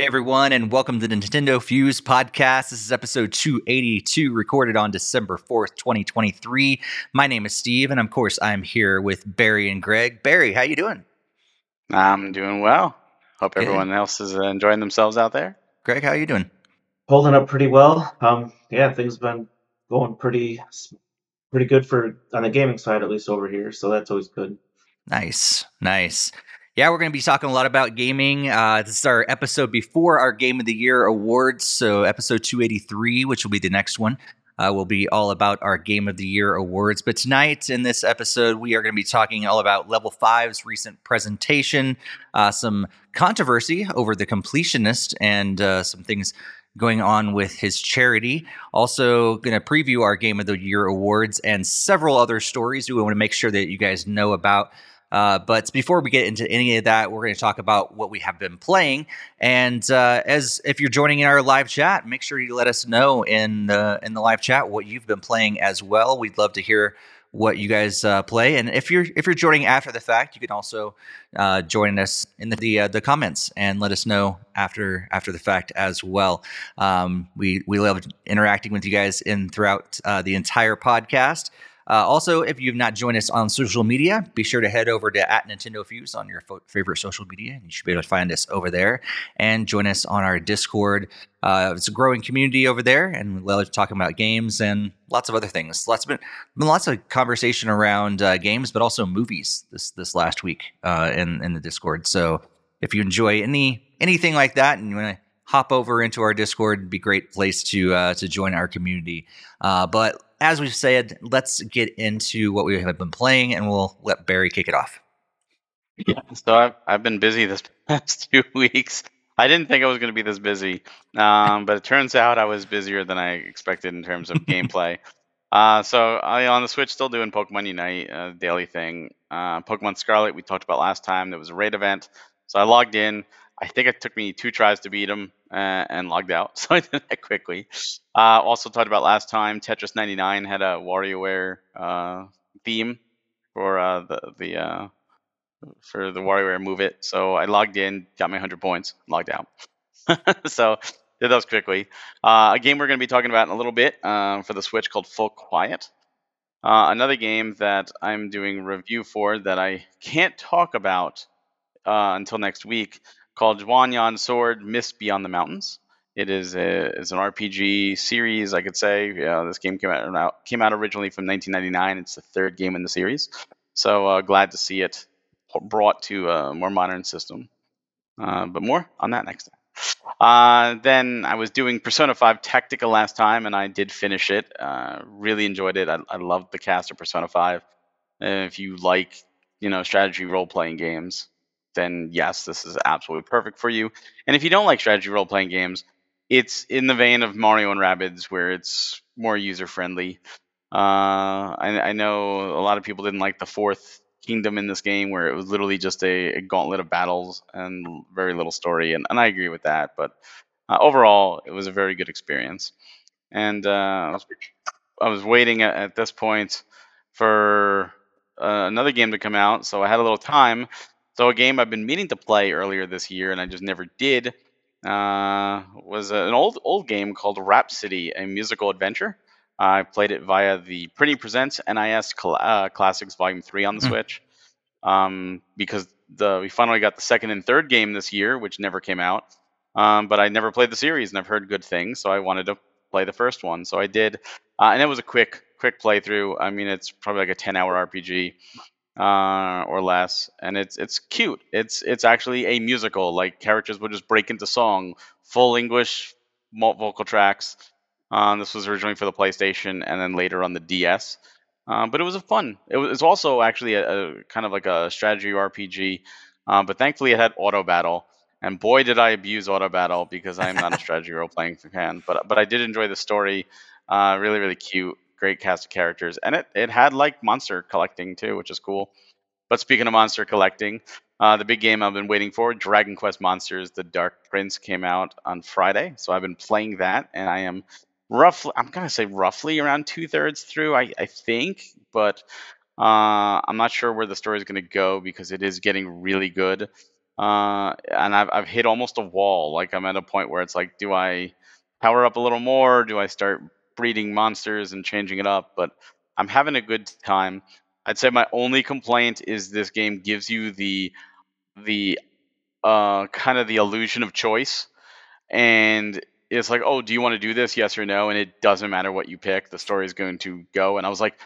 Hey everyone, and welcome to the Nintendo Fuse podcast. This is episode 282, recorded on December 4th, 2023. My name is Steve, and of course, I'm here with Barry and Greg. Barry, how you doing? I'm doing well. Hope Good. everyone else is uh, enjoying themselves out there. Greg, how you doing? holding up pretty well. Um, yeah, things have been going pretty pretty good for on the gaming side, at least over here. So that's always good. Nice, nice. Yeah, we're going to be talking a lot about gaming. Uh, this is our episode before our Game of the Year awards. So, episode 283, which will be the next one, uh, will be all about our Game of the Year awards. But tonight, in this episode, we are going to be talking all about Level 5's recent presentation, uh, some controversy over the completionist, and uh, some things going on with his charity. Also, going to preview our Game of the Year awards and several other stories we want to make sure that you guys know about. Uh, but before we get into any of that, we're going to talk about what we have been playing. And uh, as if you're joining in our live chat, make sure you let us know in the in the live chat what you've been playing as well. We'd love to hear what you guys uh, play. And if you're if you're joining after the fact, you can also uh, join us in the the, uh, the comments and let us know after after the fact as well. Um, we we love interacting with you guys in throughout uh, the entire podcast. Uh, also, if you've not joined us on social media, be sure to head over to at Nintendo Fuse on your fo- favorite social media. and You should be able to find us over there and join us on our Discord. Uh, it's a growing community over there, and we love talking about games and lots of other things. Lots been, been lots of conversation around uh, games, but also movies this this last week uh, in in the Discord. So if you enjoy any anything like that, and you want to hop over into our Discord, it'd be a great place to uh, to join our community. Uh, but as we've said, let's get into what we have been playing, and we'll let Barry kick it off. Yeah, So I've, I've been busy this past two weeks. I didn't think I was going to be this busy, um, but it turns out I was busier than I expected in terms of gameplay. Uh, so I on the Switch still doing Pokemon Unite, uh, daily thing. Uh, Pokemon Scarlet we talked about last time. There was a raid event, so I logged in. I think it took me two tries to beat him uh, and logged out, so I did that quickly. Uh, also talked about last time. Tetris 99 had a WarioWare uh, theme for uh, the the uh, for the WarioWare Move It. So I logged in, got my 100 points, logged out. so did those quickly. Uh, a game we're going to be talking about in a little bit for the Switch called Full Quiet. Another game that I'm doing review for that I can't talk about until next week called Juan Sword Mist Beyond the Mountains. It is a, is an RPG series, I could say. Yeah, this game came out came out originally from 1999. It's the third game in the series, so uh, glad to see it brought to a more modern system. Uh, but more on that next time. Uh, then I was doing Persona 5 Tactica last time, and I did finish it. Uh, really enjoyed it. I, I loved the cast of Persona 5. Uh, if you like, you know, strategy role playing games, then yes, this is absolutely perfect for you. And if you don't like strategy role playing games, it's in the vein of Mario and Rabbids, where it's more user friendly. Uh, I, I know a lot of people didn't like the fourth kingdom in this game where it was literally just a, a gauntlet of battles and very little story and, and i agree with that but uh, overall it was a very good experience and uh, I, was, waiting at, at this point for uh, another game to come out so i had a little time so a game i've been meaning to play earlier this year and i just never did uh, was an old old game called rhapsody a musical adventure I played it via the Prinny Presents NIS Cl- uh, Classics Volume 3 on the Mm. Switch um, because the we finally got the second and third game this year, which never came out. Um, but I never played the series and I've heard good things, so I wanted to play the first one. So I did, uh, and it was a quick quick playthrough. I mean, it's probably like a 10 hour RPG uh, or less, and it's it's cute. It's it's actually a musical. Like characters would just break into song, full English vocal tracks. Um, this was originally for the PlayStation and then later on the DS. Um, but it was a fun. It was it's also actually a, a kind of like a strategy RPG. Um, but thankfully, it had auto battle, and boy, did I abuse auto battle because I am not a strategy role playing fan. But but I did enjoy the story. Uh, really really cute, great cast of characters, and it it had like monster collecting too, which is cool. But speaking of monster collecting, uh, the big game I've been waiting for, Dragon Quest Monsters: The Dark Prince, came out on Friday, so I've been playing that, and I am roughly i'm gonna say roughly around two thirds through i, I think but uh, i'm not sure where the story is going to go because it is getting really good uh, and I've I've hit almost a wall. Like I'm at a point where it's like, do I power up a little more? Do I start breeding monsters and changing it up? But I'm having a good time. I'd say my only complaint is this game gives you the the uh, kind of the illusion of choice, and it's like, oh, do you want to do this? Yes or no, and it doesn't matter what you pick. The story is going to go. And I was like,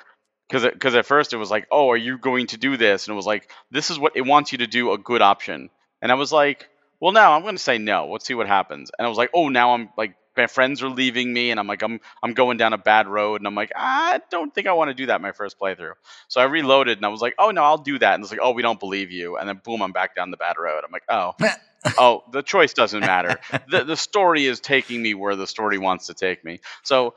because because at first it was like, oh, are you going to do this? And it was like, this is what it wants you to do, a good option. And I was like, well, now I'm going to say no. Let's see what happens. And I was like, oh, now I'm like, my friends are leaving me, and I'm like, I'm I'm going down a bad road, and I'm like, I don't think I want to do that my first playthrough. So I reloaded, and I was like, oh no, I'll do that. And it's like, oh, we don't believe you, and then boom, I'm back down the bad road. I'm like, oh, oh, the choice doesn't matter. the The story is taking me where the story wants to take me. So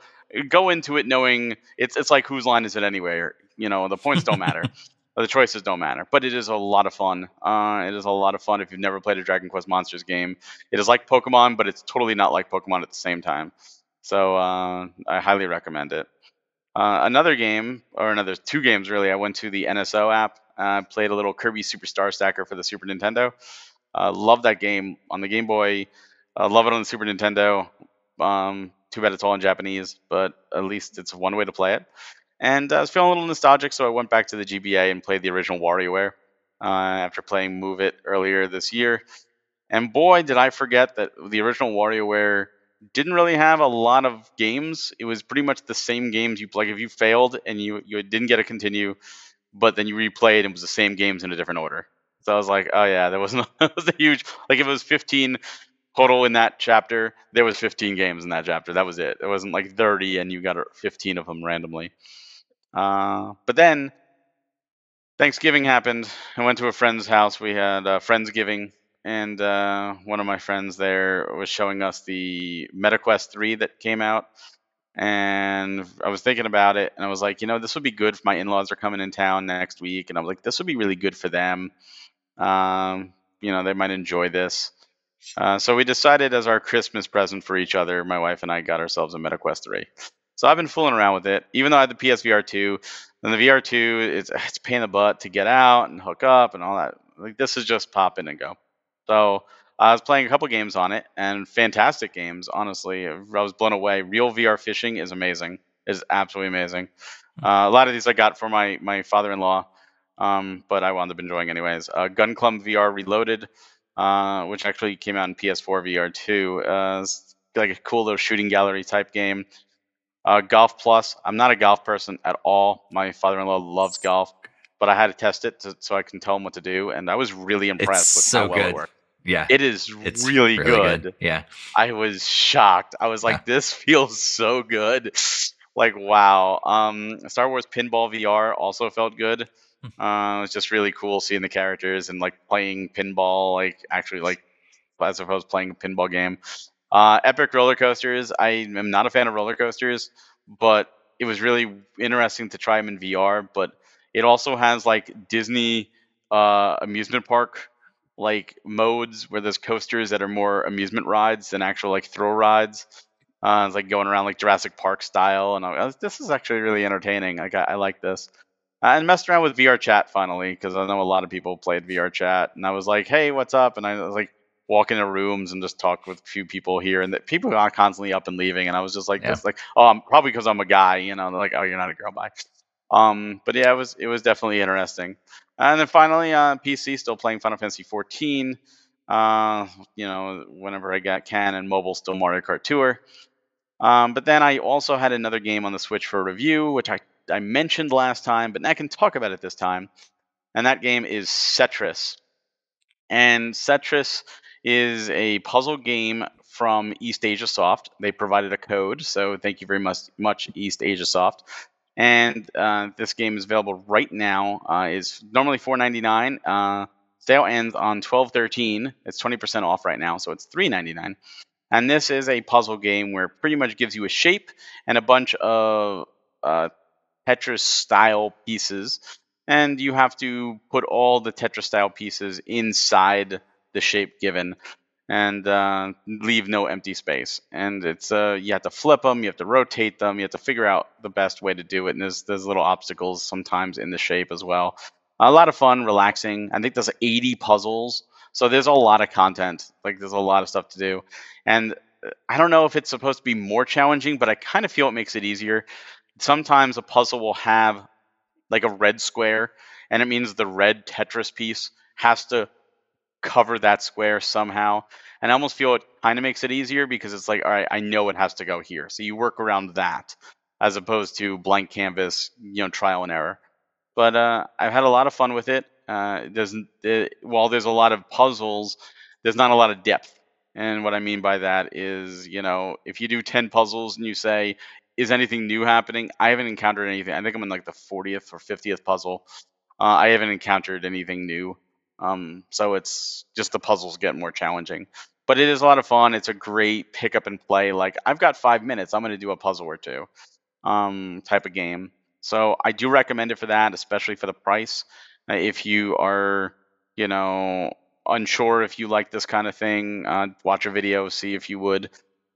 go into it knowing it's it's like whose line is it anyway? Or, you know, the points don't matter. the choices don't matter. But it is a lot of fun. Uh, it is a lot of fun if you've never played a Dragon Quest Monsters game. It is like Pokemon, but it's totally not like Pokemon at the same time. So uh, I highly recommend it. Uh, another game, or another two games really, I went to the NSO app. I played a little Kirby Superstar Stacker for the Super Nintendo. Uh, love that game on the Game Boy. Uh, love it on the Super Nintendo. Um, too bad it's all in Japanese, but at least it's one way to play it. And I was feeling a little nostalgic, so I went back to the GBA and played the original WarioWare uh, after playing Move It earlier this year. And boy, did I forget that the original WarioWare didn't really have a lot of games. It was pretty much the same games you like if you failed and you you didn't get to continue, but then you replayed and it was the same games in a different order. So I was like, oh yeah, there wasn't that was a huge like if it was 15 total in that chapter, there was 15 games in that chapter. That was it. It wasn't like 30 and you got 15 of them randomly. Uh, but then Thanksgiving happened. I went to a friend's house. We had uh, Friendsgiving, and uh, one of my friends there was showing us the MetaQuest 3 that came out. And I was thinking about it, and I was like, you know, this would be good if my in laws are coming in town next week. And I'm like, this would be really good for them. Um, you know, they might enjoy this. Uh, so we decided as our Christmas present for each other, my wife and I got ourselves a MetaQuest 3. So I've been fooling around with it, even though I had the PSVR 2. And the VR 2, it's, it's a pain in the butt to get out and hook up and all that. Like this is just pop in and go. So I was playing a couple games on it, and fantastic games. Honestly, I was blown away. Real VR fishing is amazing. Is absolutely amazing. Hmm. Uh, a lot of these I got for my my father-in-law, um, but I wound up enjoying anyways. Uh, Gun Club VR Reloaded, uh, which actually came out in PS4 VR too. Uh, like a cool little shooting gallery type game. Uh, golf Plus. I'm not a golf person at all. My father-in-law loves golf, but I had to test it to, so I can tell him what to do, and I was really impressed it's with so how well good. it worked. Yeah. It is It's really, really good. Yeah. I was shocked. I was like, this feels so good. Like wow. Um, Star Wars Pinball VR also felt good. Hmm. Uh, it was just really cool seeing the characters and like playing pinball, like actually like as opposed to playing a pinball game. Uh, Epic roller coasters. I am not a fan of roller coasters, but it was really interesting to try them in VR. But it also has like Disney uh, amusement park like modes where there's coasters that are more amusement rides than actual like thrill rides. Uh, it's like going around like Jurassic Park style, and I was, this is actually really entertaining. Like I, I like this. And messed around with VR chat finally because I know a lot of people played VR chat, and I was like, "Hey, what's up?" And I was like, walk into rooms and just talk with a few people here, and that people are constantly up and leaving, and I was just like, Yeah. "This like, oh, I'm probably because I'm a guy, you know." Like, "Oh, you're not a girl, bye." Um, but yeah, it was it was definitely interesting. And then finally, uh, PC still playing Final Fantasy 14. Uh, you know, whenever I got can and mobile, still Mario Kart Tour. Um, but then I also had another game on the Switch for review, which I, I mentioned last time, but I can talk about it this time. And that game is Setris. And Setris is a puzzle game from East Asia Soft. They provided a code, so thank you very much, much East Asia Soft. And uh, this game is available right now. Uh, is normally $4.99. Uh, sale ends on 12/13. It's 20% off right now, so it's $3.99. And this is a puzzle game where pretty much gives you a shape and a bunch of uh, Tetris style pieces. And you have to put all the Tetris style pieces inside the shape given and uh, leave no empty space. And it's uh, you have to flip them, you have to rotate them, you have to figure out the best way to do it. And there's there's little obstacles sometimes in the shape as well. A lot of fun, relaxing. I think there's 80 puzzles So there's a lot of content. Like there's a lot of stuff to do, and uh, I don't know if it's supposed to be more challenging, but I kind of feel it makes it easier. Sometimes a puzzle will have like a red square, and it means the red Tetris piece has to cover that square somehow. And I almost feel it kind of makes it easier because it's like, all right, I know it has to go here. So you work around that as opposed to blank canvas, you know, trial and error. But uh, I've had a lot of fun with it. Uh, there's it, while there's a lot of puzzles, there's not a lot of depth. And what I mean by that is, you know, if you do 10 puzzles and you say, is anything new happening? I haven't encountered anything. I think I'm in like the 40th or 50th puzzle. Uh, I haven't encountered anything new. Um, so it's just the puzzles get more challenging. But it is a lot of fun. It's a great pick up and play. Like I've got five minutes. I'm going to do a puzzle or two, um, type of game. So I do recommend it for that, especially for the price. Uh, if you are, you know, unsure if you like this kind of thing, uh, watch a video, see if you would.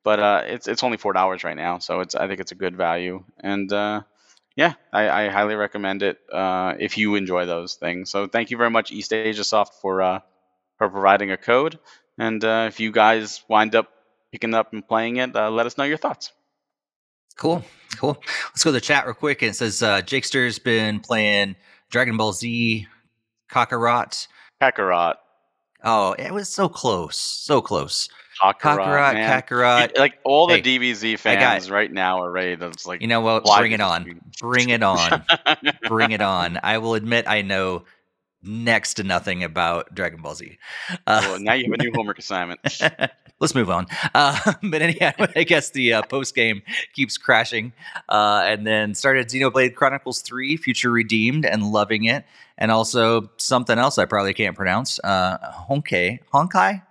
But uh, it's it's only four dollars right now, so it's I think it's a good value. And uh, yeah, I, I highly recommend it uh, if you enjoy those things. So thank you very much, East Asia Soft, for uh, for providing a code. And uh, if you guys wind up picking up and playing it, uh, let us know your thoughts. Cool, cool. Let's go to the chat real quick. It says uh, Jakester's been playing Dragon Ball Z, Kakarot. Kakarot. Oh, it was so close, so close. Kakarot, Kakarot. Kakarot. Like all the Hey, DBZ fans right now are ready That's like. You know what? fly Bring it on. Bring it on. Bring it on. I will admit I know next to nothing about Dragon Ball Z. Uh, Well, now you have a new homework assignment. Let's move on. Uh, but anyhow, I guess the uh, post game keeps crashing, uh, and then started Xenoblade Chronicles Three: Future Redeemed, and loving it, and also something else I probably can't pronounce. Uh, Honkai, Honkai,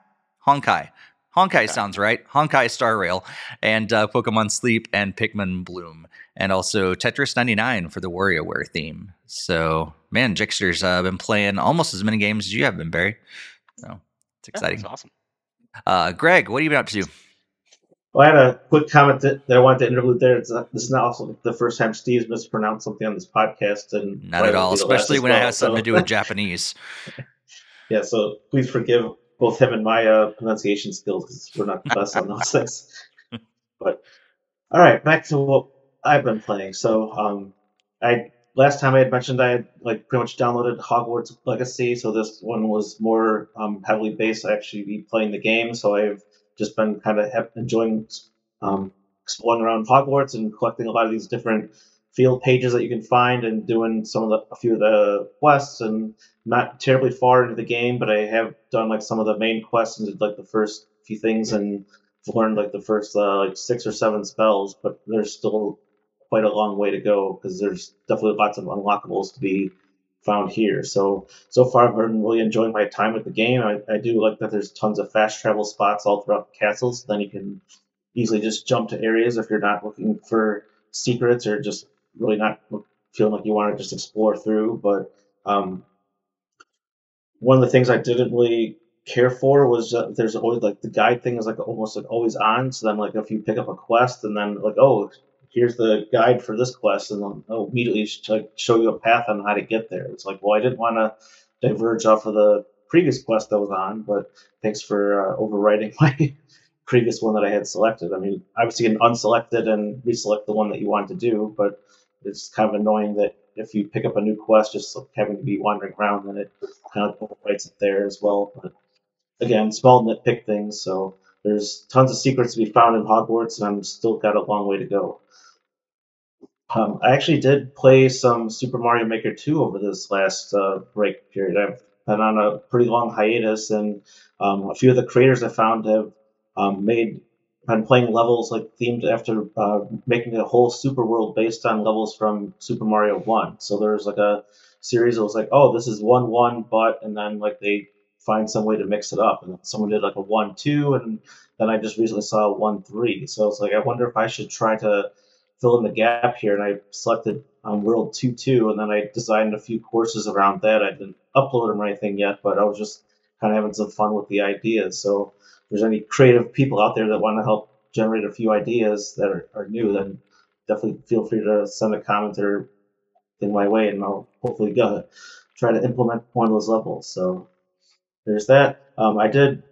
Honkai, Honkai sounds right. Honkai Star Rail, and uh, Pokemon Sleep, and Pikmin Bloom, and also Tetris 99 for the WarioWare theme. So, man, Jixter's uh, been playing almost as many games as you have been, Barry. So it's exciting. that's awesome. Uh, Greg, what have you been up to? Well, I had a quick comment that, that I wanted to interlude there. It's not, this is not also the first time Steve's mispronounced something on this podcast, and Not at all, won't be the last especially as when it well. has something So- to do with Japanese. yeah, so please forgive both him and my uh, pronunciation skills because we're not the best on those things. But all right, back to what I've been playing. So um, I last time I had mentioned I had like pretty much downloaded Hogwarts Legacy, so this one was more um, heavily based. I actually be playing the game, so I've just been kind of enjoying um, exploring around Hogwarts and collecting a lot of these different field pages that you can find and doing some of the a few of the quests and not terribly far into the game, but I have done like some of the main quests and did like the first few things and learned like the first uh, like six or seven spells, but there's still quite a long way to go because there's definitely lots of unlockables to be found here. So so far I've been really enjoying my time with the game. I, I do like that there's tons of fast travel spots all throughout the castle, so then you can easily just jump to areas if you're not looking for secrets or just really not feeling like you want to just explore through. But um, one of the things I didn't really care for was uh, there's always like the guide thing is like almost like always on. So then like if you pick up a quest and then like oh here's the guide for this quest and then oh, immediately like show you a path on how to get there. It's like well I didn't want to diverge off of the previous quest I was on, but thanks for uh, overwriting my previous one that I had selected. I mean obviously you can unselect it and reselect the one that you want to do, but it's kind of annoying that if you pick up a new quest, just having to be wandering around, then it kind of overwrites it there as well. But again, small nitpick things. So there's tons of secrets to be found in Hogwarts, and I'm still got a long way to go. Um, I actually did play some Super Mario Maker 2 over this last uh, break period. I've been on a pretty long hiatus, and um, a few of the creators I found have um, made been playing levels like themed after uh, making a whole super world based on levels from Super Mario One. So there's like a series that was like, oh, this is one one, but and then like they find some way to mix it up, and someone did like a one two, and then I just recently saw a one three. So it's like I wonder if I should try to fill in the gap here, and I selected um, World two two, and then I designed a few courses around that. I didn't upload them or anything yet, but I was just kind of having some fun with the ideas. So there's any creative people out there that want to help generate a few ideas that are, are new, then definitely feel free to send a comment or thing my way, and I'll hopefully go try to implement one of those levels. So there's that. Um, I did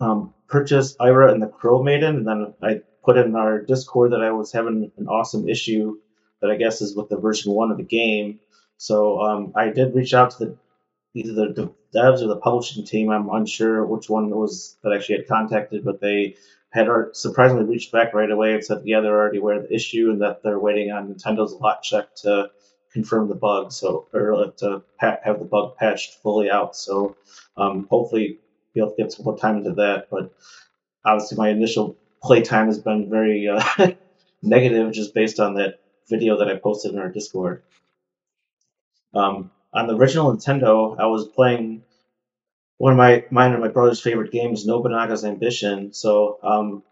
um, purchase Ira and the Crow Maiden, and then I put in our Discord that I was having an awesome issue that I guess is with the version one of the game. So um, I did reach out to the either the devs or the publishing team. I'm unsure which one was that actually had contacted, but they had surprisingly reached back right away and said, yeah, they're already aware of the issue and that they're waiting on Nintendo's lot check to confirm the bug, so or to have the bug patched fully out. So um, hopefully be able to get some more time into that. But obviously, my initial playtime has been very uh, negative, just based on that video that I posted in our Discord. Um, on the original Nintendo, I was playing one of my mine and my brother's favorite games, Nobunaga's Ambition. So um,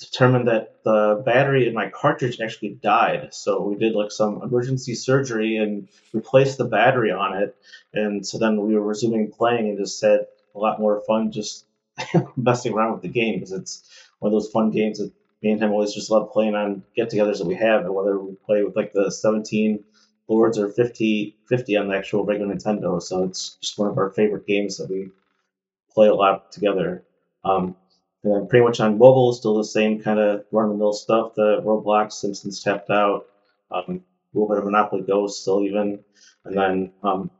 determined that the battery in my cartridge actually died. So we did like some emergency surgery and replaced the battery on it. And so then we were resuming playing and just had a lot more fun just messing around with the game because it's one of those fun games that me and him always just love playing on get-togethers that we have, and whether we play with like the 17 lords are 50 50 on the actual regular Nintendo. So it's just one of our favorite games that we play a lot together. Um, and then pretty much on mobile, still the same kind of run-of-the-mill stuff. The Roblox, Simpsons tapped out, um, a little bit of Monopoly Go still even, and then um,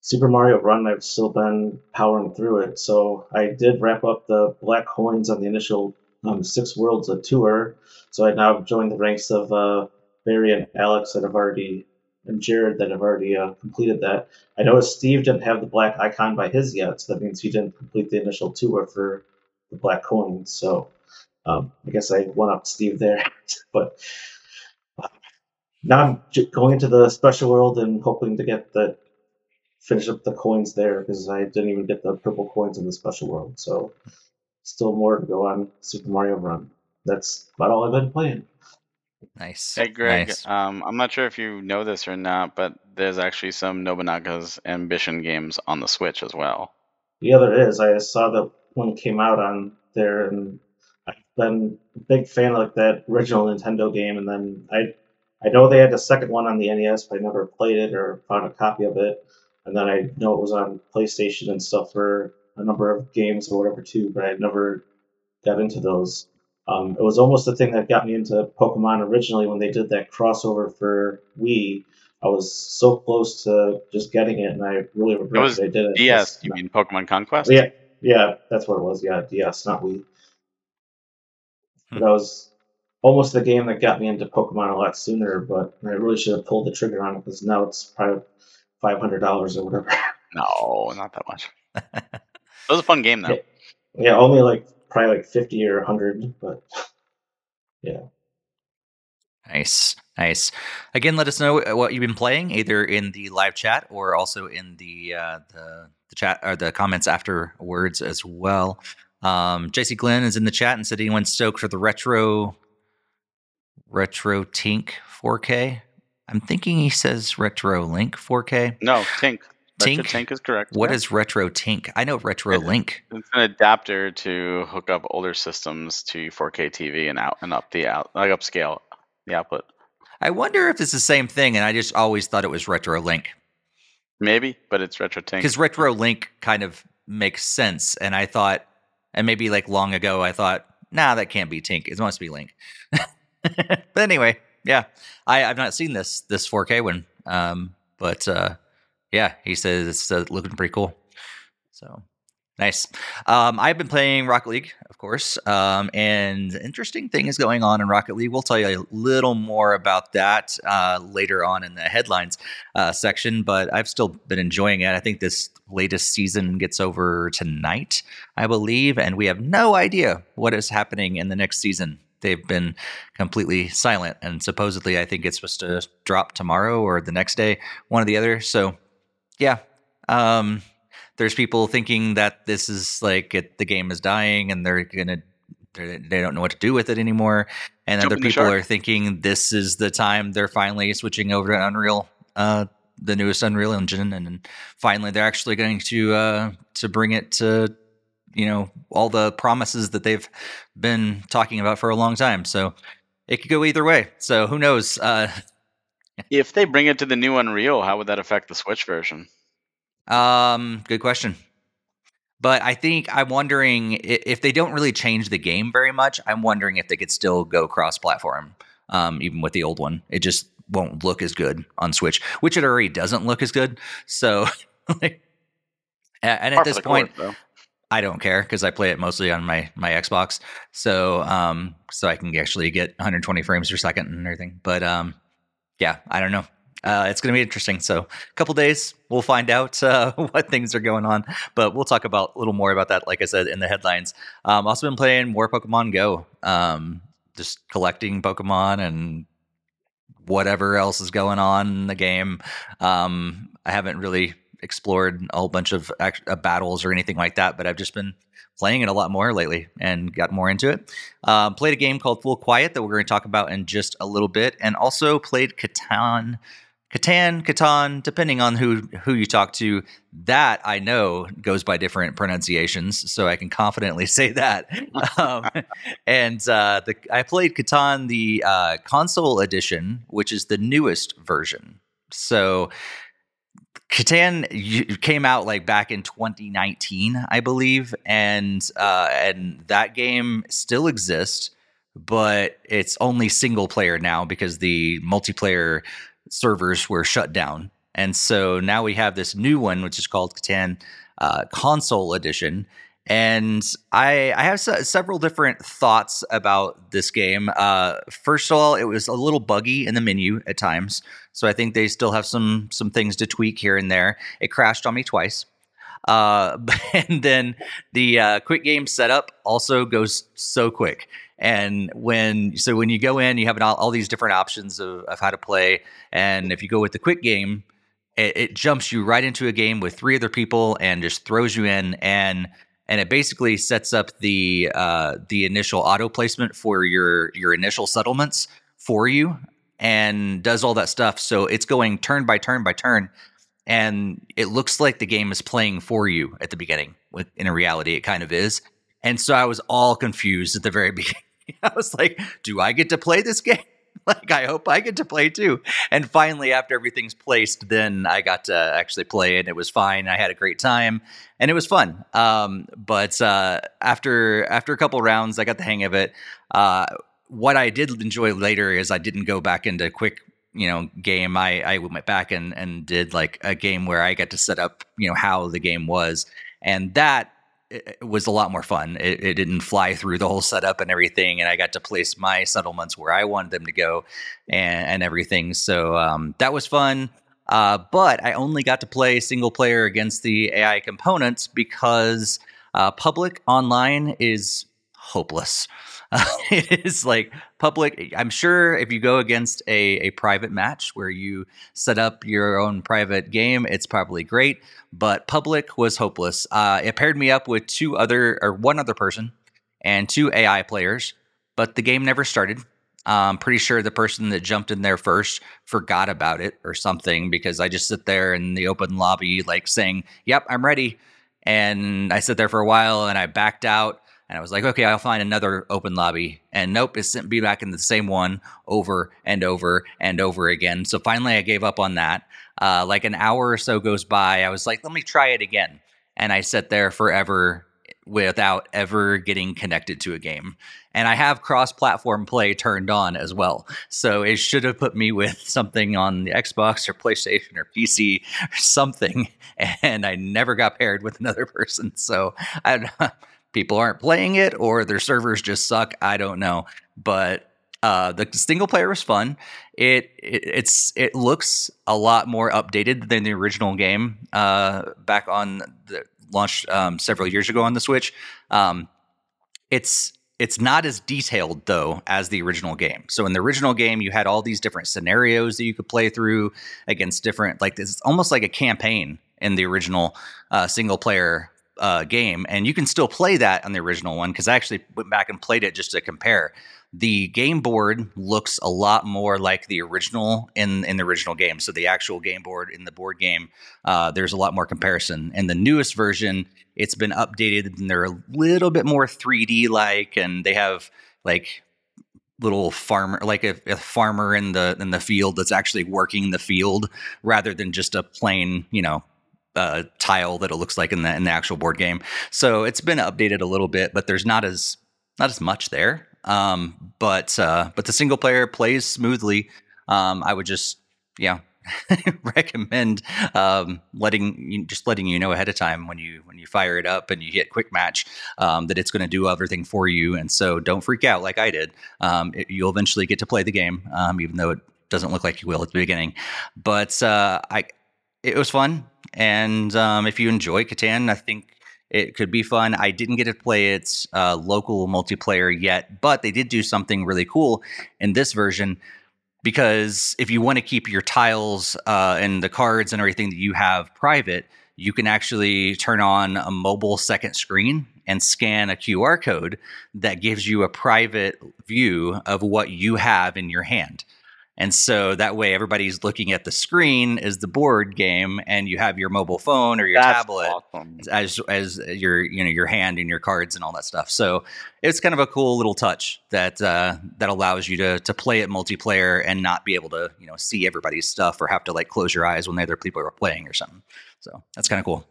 Super Mario Run. I've still been powering through it. So I did wrap up the black coins on the initial um, six worlds of tour. So I now joined the ranks of uh, Barry and Alex that have already and Jared that have already uh, completed that. I noticed Steve didn't have the black icon by his yet, so that means he didn't complete the initial tour for the black coins. So um, I guess I went up Steve there. but uh, now I'm going into the special world and hoping to get the finish up the coins there because I didn't even get the purple coins in the special world. So still more to go on Super Mario Run. That's about all I've been playing. Nice. Hey, Greg. Nice. Um, I'm not sure if you know this or not, but there's actually some Nobunaga's Ambition games on the Switch as well. Yeah, there is. I saw that one came out on there, and I've been a big fan of like that original Nintendo game. And then I, I know they had a second one on the NES, but I never played it or found a copy of it. And then I know it was on PlayStation and stuff for a number of games or whatever too, but I never got into those. Um, it was almost the thing that got me into Pokemon originally when they did that crossover for Wii. I was so close to just getting it, and I really regret It was that I did it. DS, you mean Pokemon Conquest? Yeah, yeah, that's what it was. Yeah, DS, not Wii. Hmm. That was almost the game that got me into Pokemon a lot sooner, but I really should have pulled the trigger on it because now it's probably five hundred dollars or whatever. No, not that much. It was a fun game though. Yeah. yeah, only like probably like fifty or hundred, but yeah. Nice, nice. Again, let us know what you've been playing, either in the live chat or also in the uh, the, the chat or the comments afterwards as well. Um, JC Glenn is in the chat and said he went stoked for the retro retro Tink 4K. I'm thinking he says retro Link 4K. No, Tink. Tink? Tink is correct. What Yeah. is retro Tink? I know retro Link. It's an adapter to hook up older systems to 4K TV and out and up the out like upscale the output. I wonder if it's the same thing, and I just always thought it was retro Link. Maybe, but it's retro Tink. because retro link kind of makes sense and i thought and maybe like long ago i thought nah that can't be tink it must be link but anyway yeah i i've not seen this this 4k one um but uh yeah he says it's uh, looking pretty cool so nice um i've been playing rocket league of course um and interesting thing is going on in rocket league we'll tell you a little more about that uh later on in the headlines uh, section, but I've still been enjoying it. I think this latest season gets over tonight, I believe, and we have no idea what is happening in the next season. They've been completely silent, and supposedly, I think it's supposed to drop tomorrow or the next day, one or the other. So, yeah, um, there's people thinking that this is like it, the game is dying, and they're gonna they're, they don't know what to do with it anymore. And other Jumping people are thinking this is the time they're finally switching over to Unreal, uh, the newest Unreal Engine, and finally they're actually going to uh, to bring it to you know all the promises that they've been talking about for a long time. So it could go either way. So who knows? Uh, if they bring it to the new Unreal, how would that affect the Switch version? um, good question. But I think I'm wondering if they don't really change the game very much. I'm wondering if they could still go cross-platform, um, even with the old one. It just won't look as good on Switch, which it already doesn't look as good. So, like, and at this point, course, I don't care because I play it mostly on my my Xbox. So, um, so I can actually get 120 frames per second and everything. But um, yeah, I don't know uh, it's going to be interesting. So, a couple days, we'll find out uh, what things are going on. But we'll talk about a little more about that, like I said in the headlines. Um, also been playing more Pokemon Go, um, just collecting Pokemon and whatever else is going on in the game. Um, I haven't really explored a whole bunch of act- uh, battles or anything like that, but I've just been playing it a lot more lately and got more into it. Um, played a game called Full Quiet that we're going to talk about in just a little bit, and also played Catan Catan, Catan, depending on who who you talk to, that I know goes by different pronunciations, so I can confidently say that. um, and uh, the I played Catan the uh, console edition, which is the newest version. So Catan came out like back in 2019, I believe, and uh, and that game still exists, but it's only single player now because the multiplayer servers were shut down. And so now we have this new one, which is called Catan uh, Console Edition. And I, I have se- several different thoughts about this game. Uh, first of all, it was a little buggy in the menu at times, so I think they still have some some things to tweak here and there. It crashed on me twice, uh, and then the uh, quick game setup also goes so quick. And when so when you go in, you have all, all these different options of, of, how to play. And if you go with the quick game, it, it, jumps you right into a game with three other people and just throws you in and and it basically sets up the uh, the initial auto placement for your your initial settlements for you and does all that stuff. So it's going turn by turn by turn, and it looks like the game is playing for you at the beginning. In a reality, it kind of is. And so I was all confused at the very beginning. I was like, do I get to play this game? like, I hope I get to play too. And finally, after everything's placed, then I got to actually play. And it was fine. I had a great time and it was fun. Um, but uh, after after a couple rounds, I got the hang of it. Uh, what I did enjoy later is I didn't go back into quick you know game i i went back and and did like a game where i got to set up you know how the game was and that it was a lot more fun. It, it, didn't fly through the whole setup and everything, and I got to place my settlements where I wanted them to go and, and everything. So um, that was fun. Uh, but I only got to play single player against the AI components because uh, public online is hopeless. Uh, it is like public. I'm sure if you go against a, a private match where you set up your own private game, it's probably great. But public was hopeless. Uh, it paired me up with two other or one other person and two AI players, but the game never started. I'm pretty sure the person that jumped in there first forgot about it or something because I just sit there in the open lobby, like saying, Yep, I'm ready. And I sit there for a while and I backed out and I was like, okay, I'll find another open lobby. And nope, it sent me back in the same one over and over and over again. So finally, I gave up on that. Uh, like an hour or so goes by. I was like, let me try it again. And I sat there forever without ever getting connected to a game. And I have cross platform play turned on as well. So it should have put me with something on the Xbox or PlayStation or PC or something. And I never got paired with another person. So I people aren't playing it or their servers just suck. I don't know, but uh, the single player was fun. It, it, it's it looks a lot more updated than the original game uh, back on the launched um, several years ago on the Switch. Um, it's it's not as detailed though as the original game. So in the original game, you had all these different scenarios that you could play through against different like it's almost like a campaign in the original uh, single player uh, game, and you can still play that on the original one because I actually went back and played it just to compare. The game board looks a lot more like the original in in the original game. So the actual game board in the board game, uh, there's a lot more comparison. And the newest version, it's been updated and they're a little bit more 3D like, and they have like little farmer like a, a, farmer in the in the field that's actually working the field rather than just a plain you know uh, tile that it looks like in the in the actual board game. So it's been updated a little bit, but there's not as not as much there. Um, but uh, but the single player plays smoothly. Um, I would just yeah recommend um, letting just letting you know ahead of time when you when you fire it up and you hit quick match um, that it's going to do everything for you. And so don't freak out like I did. Um, it, you'll eventually get to play the game, um, even though it doesn't look like you will at the beginning. But uh, I it was fun, and um, if you enjoy Catan, I think it could be fun. I didn't get to play its uh, local multiplayer yet, but they did do something really cool in this version because if you want to keep your tiles uh, and the cards and everything that you have private, you can actually turn on a mobile second screen and scan a QR code that gives you a private view of what you have in your hand. And so that way everybody's looking at the screen as the board game and you have your mobile phone or your That's tablet awesome. as as your you know your hand and your cards and all that stuff. So it's kind of a cool little touch that uh, that allows you to to play it multiplayer and not be able to you know see everybody's stuff or have to like close your eyes when the other people are playing or something. So that's kind of cool.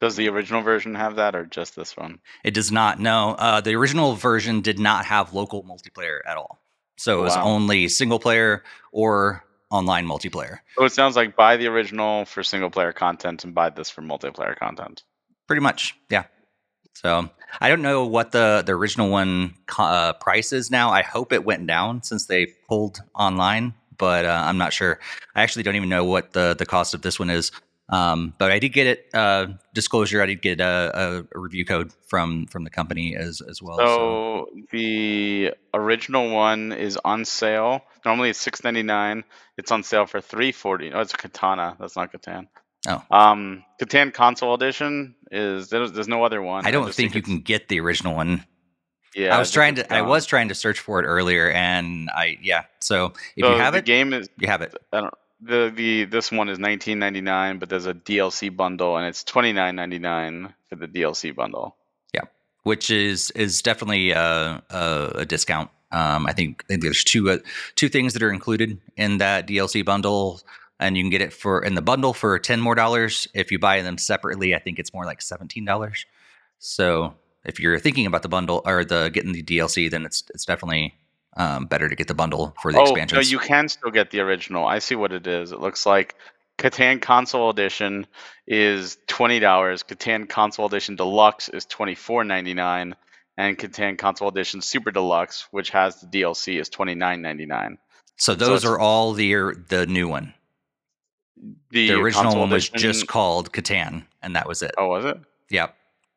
Does the original version have that, or just this one? It does not. No, uh, the original version did not have local multiplayer at all. So it was Wow. only single player or online multiplayer. So it sounds like buy the original for single player content and buy this for multiplayer content. Pretty much, yeah. So I don't know what the the original one uh, price is now. I hope it went down since they pulled online, but uh, I'm not sure. I actually don't even know what the the cost of this one is. Um, but I did get it. Uh, disclosure: I did get a, a, review code from from the company as as well. So, So the original one is on sale. Normally it's six ninety nine. It's on sale for three forty. Oh, it's a Katana. That's not Catan. Oh. Um, Catan Console Edition is there's, there's no other one. I don't just think you can get the original one. Yeah, I was think trying to. I was trying to search for it earlier, and I yeah. So if So you have the it, game is you have it. I don't the the this one is nineteen ninety nine, but there's a DLC bundle and it's twenty nine ninety nine for the DLC bundle. Yeah, which is is definitely a, a, a discount. Um, I think I think there's two uh, two things that are included in that DLC bundle, and you can get it for in the bundle for ten more dollars. If you buy them separately, I think it's more like seventeen dollars. So if you're thinking about the bundle or the getting the DLC, then it's it's definitely um, better to get the bundle for the oh expansions. no, you can still get the original. I see what it is. It looks like Catan Console Edition is twenty dollars. Catan Console Edition Deluxe is twenty four ninety nine, and Catan Console Edition Super Deluxe, which has the DLC, is twenty nine ninety nine. so those it's- are all the the new one. The, The original one was edition- just called Catan, and that was it. Oh, was it? Yep,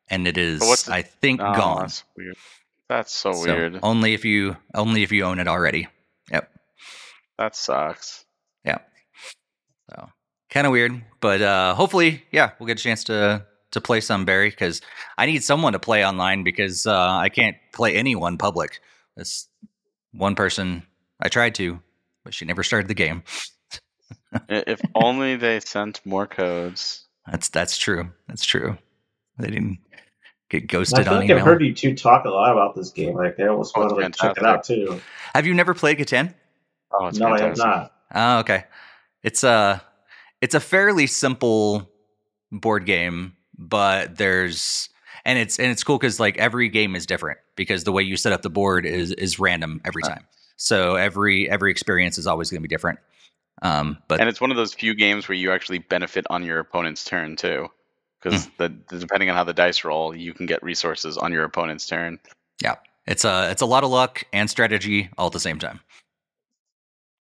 and it is the- I think Oh, gone. That's so, So, weird. Only if you only if you own it already. Yep. That sucks. Yeah. So kind of weird, but uh, hopefully, yeah, we'll get a chance to to play some Barry because I need someone to play online because uh, I can't play anyone public. It's one person. I tried to, but she never started the game. If only they sent more codes. That's that's true. That's true. They didn't get I ghosted feel on like email. I've heard you two talk a lot about this game. Like I almost Oh, want to it's like check it out too. Have you never played Catan? Oh, it's no, I have not. Oh, okay. It's a it's a fairly simple board game, but there's and it's and it's cool because like every game is different because the way you set up the board is is random every Right. time. So every every experience is always going to be different. Um, but And it's one of those few games where you actually benefit on your opponent's turn too, because the, the depending on how the dice roll, you can get resources on your opponent's turn. Yeah, it's a it's a lot of luck and strategy all at the same time.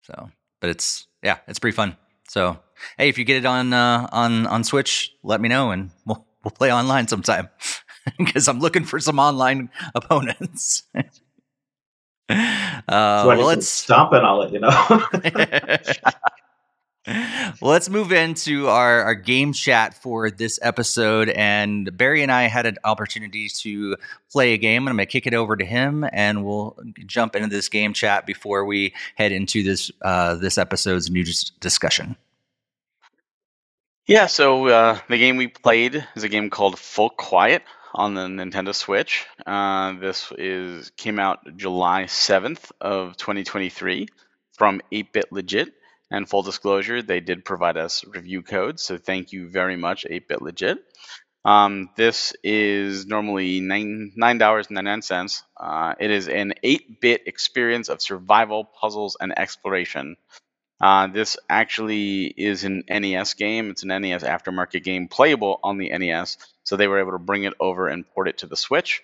So, but it's yeah, it's pretty fun. So, hey, if you get it on uh, on on Switch, let me know and we'll we'll play online sometime because I'm looking for some online opponents. uh, So well, need some let's stomping. I'll let you know. well, let's move into our, our game chat for this episode. And Barry and I had an opportunity to play a game. and I'm going to kick it over to him, and we'll jump into this game chat before we head into this uh, this episode's news discussion. Yeah, so uh, the game we played is a game called Full Quiet on the Nintendo Switch. Uh, this is came out July seventh of 2023 from 8-Bit Legit. And full disclosure, they did provide us review codes, so thank you very much, 8-Bit Legit. Um, this is normally nine nine dollars ninety nine cents. Uh, it is an 8-bit experience of survival, puzzles, and exploration. Uh, this actually is an NES game. It's an NES aftermarket game playable on the NES, so they were able to bring it over and port it to the Switch.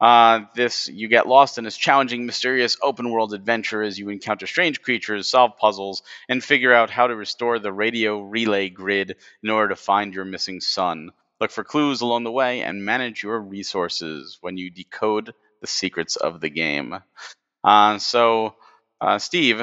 Uh, this you get lost in this challenging, mysterious open world adventure as you encounter strange creatures, solve puzzles, and figure out how to restore the radio relay grid in order to find your missing son. Look for clues along the way and manage your resources when you decode the secrets of the game. Uh, so, uh, Steve,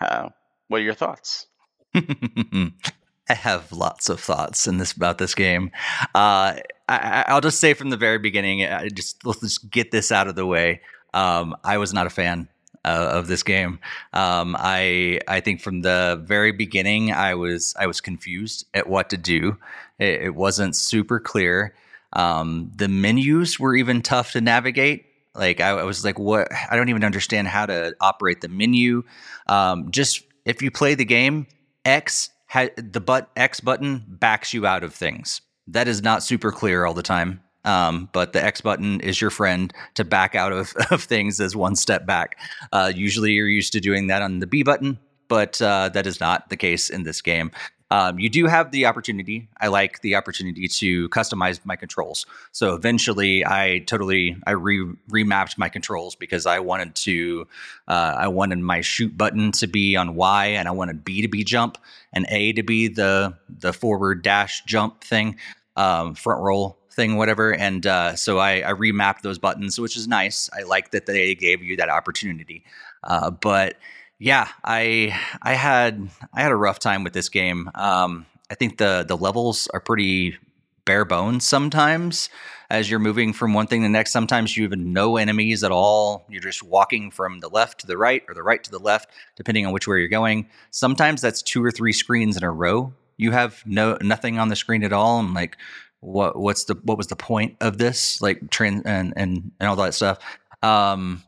uh, what are your thoughts? I have lots of thoughts in this about this game. Uh, I, will just say from the very beginning, I just let's just get this out of the way. Um, I was not a fan uh, of this game. Um, I I think from the very beginning, I was I was confused at what to do. It, it wasn't super clear. Um, the menus were even tough to navigate. Like I, I, was like, what? I don't even understand how to operate the menu. Um, just if you play the game, X the but X button backs you out of things. That is not super clear all the time. Um, but the X button is your friend to back out of, of things as one step back. Uh, usually you're used to doing that on the B button, but uh, that is not the case in this game. Um, you do have the opportunity. I like the opportunity to customize my controls. So eventually, I totally I re remapped my controls because I wanted to uh, I wanted my shoot button to be on Y, and I wanted B to be jump, and A to be the the forward dash jump thing, um, front roll thing, whatever. And uh, so I, I remapped those buttons, which is nice. I like that they gave you that opportunity, uh, but yeah, I I had I had a rough time with this game. Um, I think the the levels are pretty bare bones sometimes as you're moving from one thing to the next. Sometimes you have no enemies at all. You're just walking from the left to the right or the right to the left, depending on which way you're going. Sometimes that's two or three screens in a row. You have no nothing on the screen at all. I'm like, what what's the what was the point of this? Like and and, and all that stuff. Um,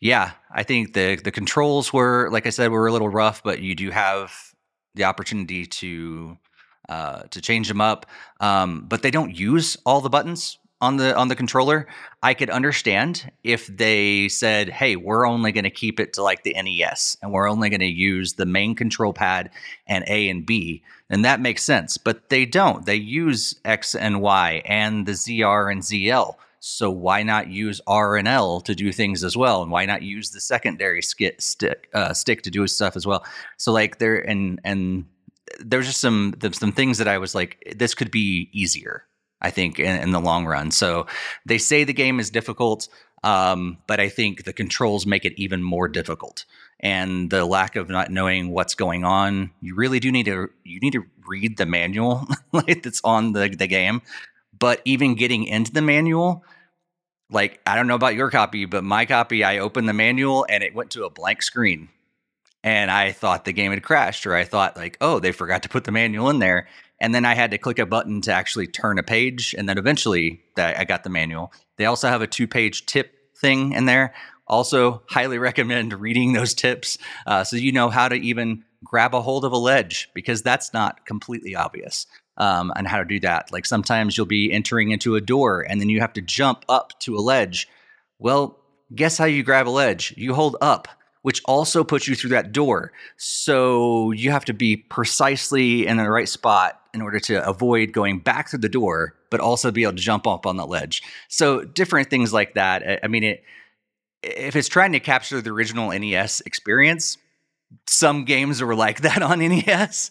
yeah, I think the the controls were, like I said, were a little rough, but you do have the opportunity to uh, to change them up. Um, but they don't use all the buttons on the on the controller. I could understand if they said, "Hey, we're only going to keep it to like the NES, and we're only going to use the main control pad and A and B," and that makes sense. But they don't. They use X and Y and the ZR and ZL. So why not use R and L to do things as well, and why not use the secondary skit, stick uh, stick to do stuff as well? So like there and and there's just some some things that I was like, this could be easier. I think in, in the long run. So they say the game is difficult, um, but I think the controls make it even more difficult. And the lack of not knowing what's going on, you really do need to you need to read the manual like that's on the the game but even getting into the manual, like I don't know about your copy, but my copy, I opened the manual and it went to a blank screen. And I thought the game had crashed, or I thought, like, oh, they forgot to put the manual in there. And then I had to click a button to actually turn a page. And then eventually I got the manual. They also have a two page tip thing in there. Also, highly recommend reading those tips uh, so you know how to even grab a hold of a ledge because that's not completely obvious um, and how to do that. Like sometimes you'll be entering into a door and then you have to jump up to a ledge. Well, guess how you grab a ledge? You hold up, which also puts you through that door. So you have to be precisely in the right spot in order to avoid going back through the door, but also be able to jump up on the ledge. So different things like that. I mean, it, if it's trying to capture the original NES experience, some games were like that on NES.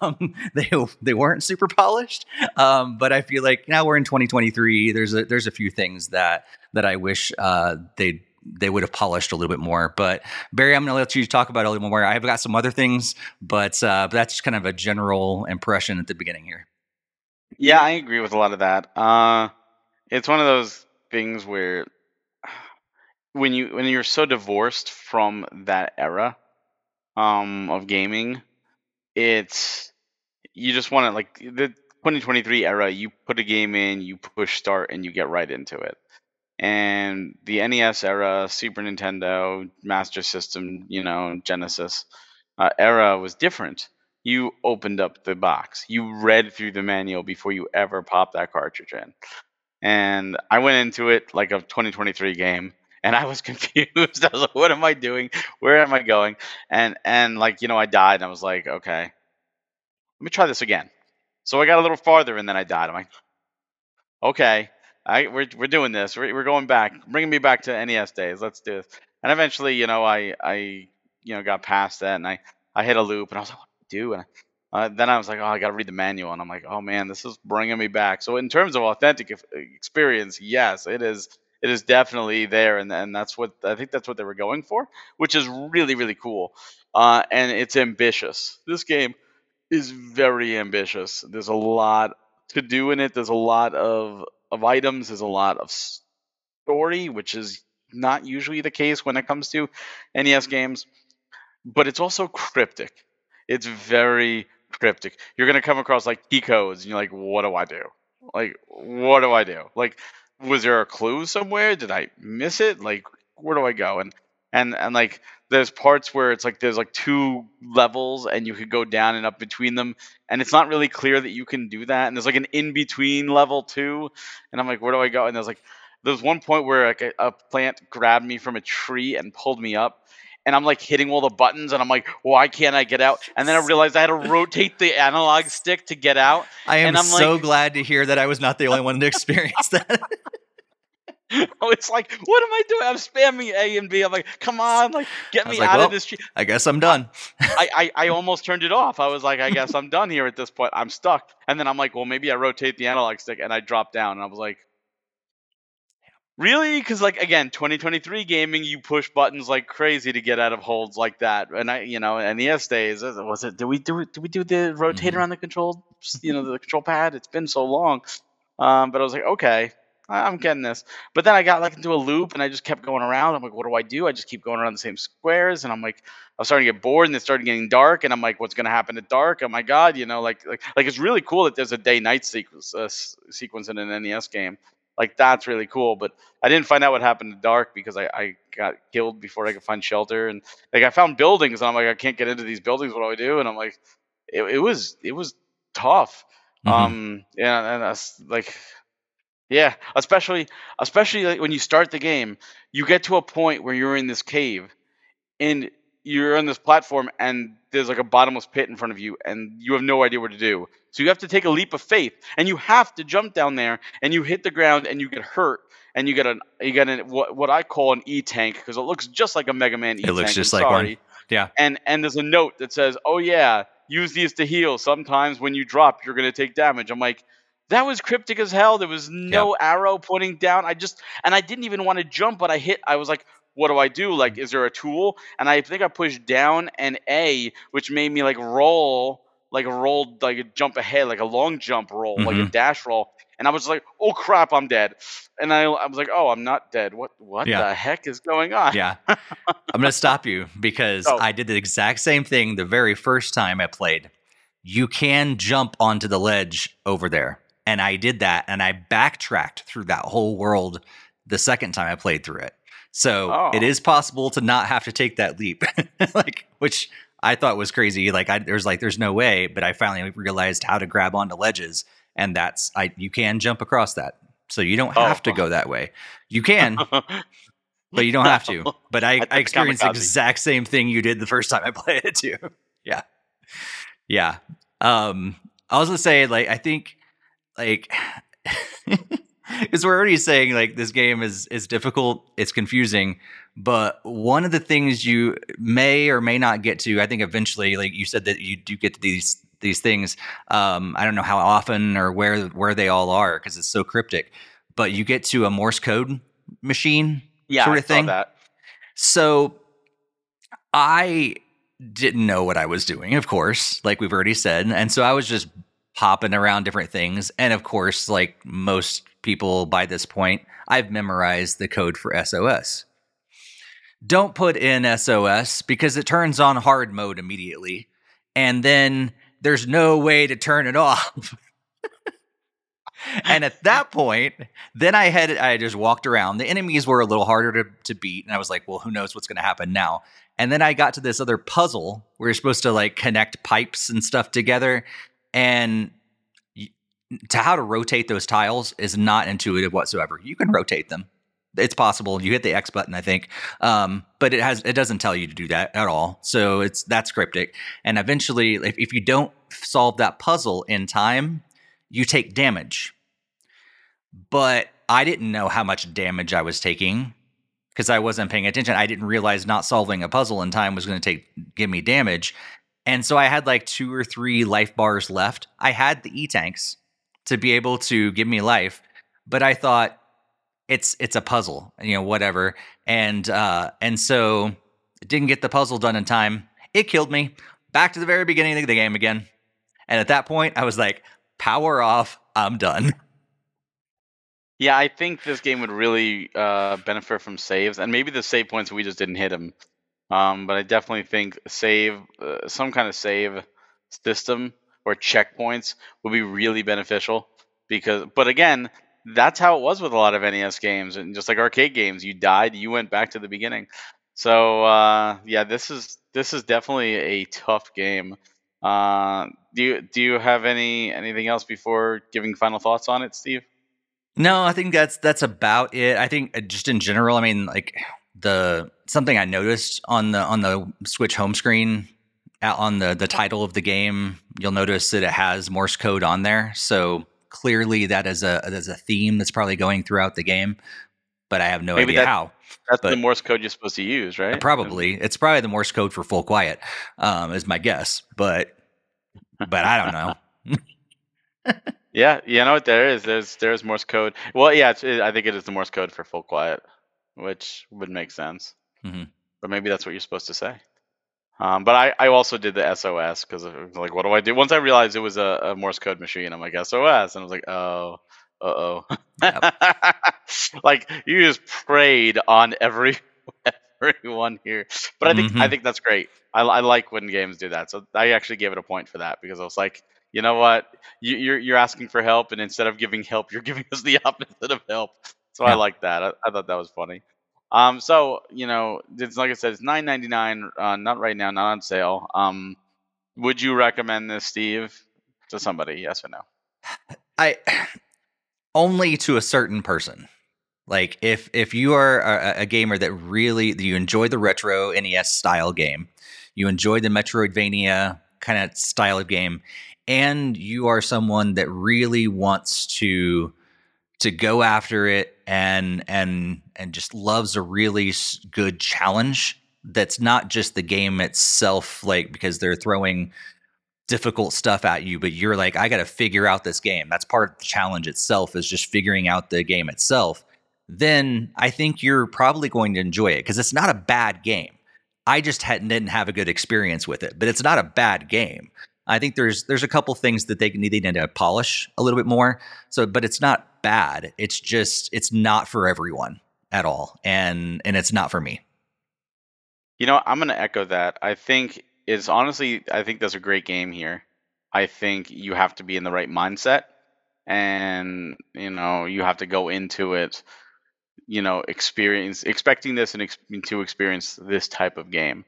Um, they they weren't super polished, um, but I feel like now we're in 2023. There's a there's a few things that that I wish uh, they they would have polished a little bit more. But Barry, I'm going to let you talk about it a little more. I've got some other things, but uh, that's kind of a general impression at the beginning here. Yeah, I agree with a lot of that. Uh, it's one of those things where when you when you're so divorced from that era um, of gaming, it's you just want to like the 2023 era. You put a game in, you push start, and you get right into it. And the NES era, Super Nintendo, Master System, you know, Genesis, uh, era was different. You opened up the box. You read through the manual before you ever popped that cartridge in. And I went into it like a 2023 game, and I was confused. I was like, "What am I doing? Where am I going?" And and like you know, I died. And I was like, "Okay, let me try this again." So I got a little farther, and then I died. I'm like, "Okay, I we're we're doing this. We're, we're going back, bringing me back to NES days. Let's do this." And eventually, you know, I I you know got past that, and I I hit a loop, and I was like, "What do I do?" And uh, then I was like, "Oh, I got to read the manual," and I'm like, "Oh man, this is bringing me back." So in terms of authentic experience, yes, it is. It is definitely there, and and that's what I think that's what they were going for, which is really really cool, uh, and it's ambitious. This game is very ambitious. There's a lot to do in it. There's a lot of of items. There's a lot of story, which is not usually the case when it comes to NES games. But it's also cryptic. It's very cryptic. You're gonna come across like key codes, and you're like, "What do I do? Like, what do I do? Like, was there a clue somewhere? Did I miss it? Like, where do I go?" And and and like there's parts where it's like there's like two levels and you could go down and up between them and it's not really clear that you can do that and there's like an in between level two and i'm like where do i go and there's like there's one point where like a, a plant grabbed me from a tree and pulled me up and I'm like hitting all the buttons, and I'm like, why can't I get out? And then I realized I had to rotate the analog stick to get out. I am so like, glad to hear that I was not the only one to experience that. oh, it's like, what am I doing? I'm spamming A and B. I'm like, come on, like, get me like, out well, of this tree. I guess I'm done. I, I, I almost turned it off. I was like, I guess I'm done here at this point. I'm stuck. And then I'm like, well, maybe I rotate the analog stick, and I drop down, and I was like, really? Because like again, 2023 gaming, you push buttons like crazy to get out of holds like that. And I, you know, NES days, was it? Did we do it? Did we do the rotator Mhm. on the control? You know, the control pad. It's been so long. Um, but I was like, okay, I'm getting this. But then I got like into a loop, and I just kept going around. I'm like, what do I do? I just keep going around the same squares, and I'm like, I was starting to get bored, and it started getting dark, and I'm like, what's gonna happen at dark? Oh my god, you know, like like like it's really cool that there's a day-night sequence uh, sequence in an NES game. Like that's really cool, but I didn't find out what happened to Dark because I, I got killed before I could find shelter, and like I found buildings, and I'm like, I can't get into these buildings. What do I do? And I'm like, it, it was it was tough. Mhm. Um, yeah, and that's like, yeah, especially especially like when you start the game, you get to a point where you're in this cave, and you're on this platform, and there's like a bottomless pit in front of you, and you have no idea what to do. So you have to take a leap of faith, and you have to jump down there, and you hit the ground, and you get hurt, and you get an you get an what, what I call an E tank because it looks just like a Mega Man E tank. It looks just I'm like one. Yeah. And and there's a note that says, "Oh yeah, use these to heal. Sometimes when you drop, you're gonna take damage." I'm like. That was cryptic as hell. There was no arrow pointing down. I just and I didn't even want to jump, but I hit. I was like, "What do I do? Like, is there a tool?" And I think I pushed down and A, which made me like roll, like rolled, like a jump ahead, like a long jump roll, like a Mhm. dash roll. And I was like, "Oh crap, I'm dead." And I, I was like, "Oh, I'm not dead. What, what Yeah. the heck is going on?" Yeah. I'm going to stop you because Oh. I did the exact same thing the very first time I played. You can jump onto the ledge over there. And I did that and I backtracked through that whole world the second time I played through it. So Oh. it is possible to not have to take that leap. like which I thought was crazy. Like I there's like there's no way, but I finally realized how to grab onto ledges and that's I you can jump across that. So you don't have to Oh. go that way. You can, but you don't have to. But I, I I, experienced the exact same thing you did the first time I played it too. Yeah, yeah. Um, I was gonna say like I think like because we're already saying like this game is is difficult, it's confusing. But one of the things you may or may not get to, I think eventually, like you said that you do get to these these things. Um, I don't know how often or where where they all are because it's so cryptic. But you get to a Morse code machine yeah, sort I of saw thing. that. So I didn't know what I was doing, of course, like we've already said. And so I was just popping around different things. And of course, like most people by this point, I've memorized the code for SOS. Don't put in SOS because it turns on hard mode immediately. And then there's no way to turn it off. and at that point, then I had I just walked around. The enemies were a little harder to, to beat, and I was like, well, who knows what's going to happen now? And then I got to this other puzzle where you're supposed to like connect pipes and stuff together. And to how to rotate those tiles is not intuitive whatsoever. You can rotate them. It's possible. You hit the X button, I think, um, but it has it doesn't tell you to do that at all. So it's that's cryptic. And eventually, if, if you don't solve that puzzle in time, you take damage. But I didn't know how much damage I was taking because I wasn't paying attention. I didn't realize not solving a puzzle in time was going to take give me damage. And so I had like two or three life bars left. I had the E tanks to be able to give me life. But I thought it's it's a puzzle, you know, whatever. And uh and so didn't get the puzzle done in time. It killed me. Back to the very beginning of the game again. And at that point I was like, power off, I'm done. Yeah, I think this game would really uh, benefit from saves, and maybe the save points we just didn't hit them. Um, but I definitely think save, uh, some kind of save system or checkpoints would be really beneficial because but again that's how it was with a lot of nes games and just like arcade games. You died you went back to the beginning. So uh, yeah this is this is definitely a tough game. Uh, do you do you have any anything else before giving final thoughts on it steve? No i think that's that's about it. I think uh, just in general i mean like the something i noticed on the on the switch home screen on the the title of the game, you'll notice that it has Morse code on there. So clearly, that is a that is a theme that's probably going throughout the game. But I have no Maybe idea that, how. That's but the Morse code you're supposed to use, right? Probably, it's probably the Morse code for full quiet, um, is my guess. But but I don't know. yeah, you know what there is. There's there's Morse code. Well, yeah, it, I think it is the Morse code for full quiet, which would make sense. Mm-hmm. But maybe that's what you're supposed to say. Um, but I, I also did the SOS because like, what do I do? Once I realized it was a, a Morse code machine, I'm like SOS, and I was like, oh, uh oh. Yep. like you just preyed on every everyone here. But I think mm-hmm. I think that's great. I, I like when games do that. So I actually gave it a point for that because I was like, you know what, you, you're you're asking for help, and instead of giving help, you're giving us the opposite of help. So I like that. I, I thought that was funny. Um, so you know, it's like I said, it's nine ninety nine. Uh, not right now, not on sale. Um, would you recommend this, Steve, to somebody? Yes or no? I only to a certain person. Like if if you are a, a gamer that really you enjoy the retro NES style game, you enjoy the Metroidvania kind of style of game, and you are someone that really wants to to go after it and and and just loves a really good challenge that's not just the game itself like because they're throwing difficult stuff at you but you're like I got to figure out this game. That's part of the challenge itself is just figuring out the game itself. Then I think you're probably going to enjoy it because it's not a bad game. I just hadn't didn't have a good experience with it but it's not a bad game. I think there's there's a couple things that they need, they need to polish a little bit more. So, but it's not bad. It's just it's not for everyone at all, and and it's not for me. You know, I'm going to echo that. I think it's honestly, I think that's a great game here. I think you have to be in the right mindset, and you know, you have to go into it, you know, experience expecting this and ex- to experience this type of game.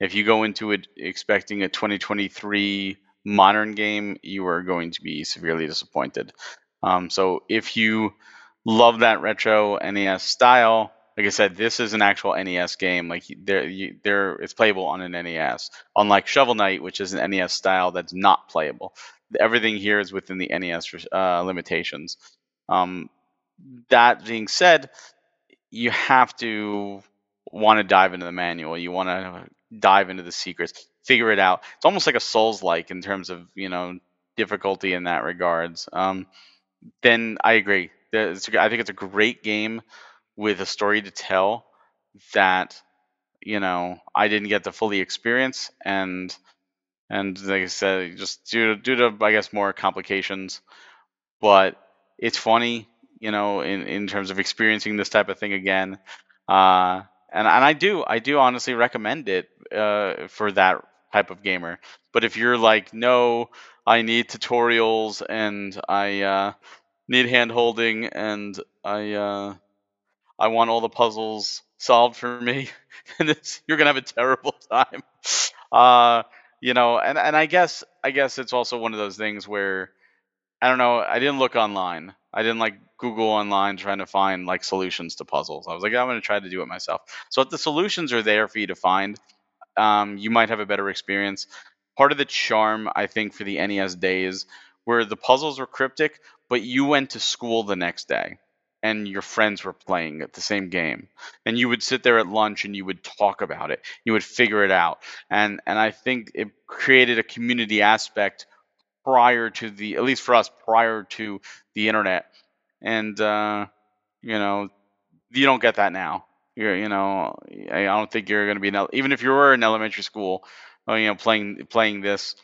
If you go into it expecting a 2023 modern game, you are going to be severely disappointed. Um, so if you love that retro NES style, like I said, this is an actual NES game. Like there, there, it's playable on an NES. Unlike Shovel Knight, which is an NES style that's not playable. Everything here is within the NES uh, limitations. Um, that being said, you have to want to dive into the manual. You want to dive into the secrets, figure it out. It's almost like a Souls like in terms of you know difficulty in that regards. Um, then I agree. I think it's a great game with a story to tell that you know I didn't get to fully experience, and and like I said, just due to, due to I guess more complications, but it's funny, you know, in in terms of experiencing this type of thing again. Uh, and and I do I do honestly recommend it uh, for that type of gamer. But if you're like, no, I need tutorials and I uh, need hand holding and I uh, I want all the puzzles solved for me. you're gonna have a terrible time. Uh, you know, and and I guess I guess it's also one of those things where I don't know. I didn't look online. I didn't like Google online trying to find like solutions to puzzles. I was like, I'm to try to do it myself. So if the solutions are there for you to find, um, you might have a better experience. Part of the charm, I think, for the NES days where the puzzles were cryptic, but you went to school the next day and your friends were playing at the same game. And you would sit there at lunch and you would talk about it. You would figure it out. And and i think it created a community aspect prior to the at least for us prior to the internet. And uh, you know you don't get that now you're you know i don't think you're going to be in, even if you were in elementary school uh, you know playing playing this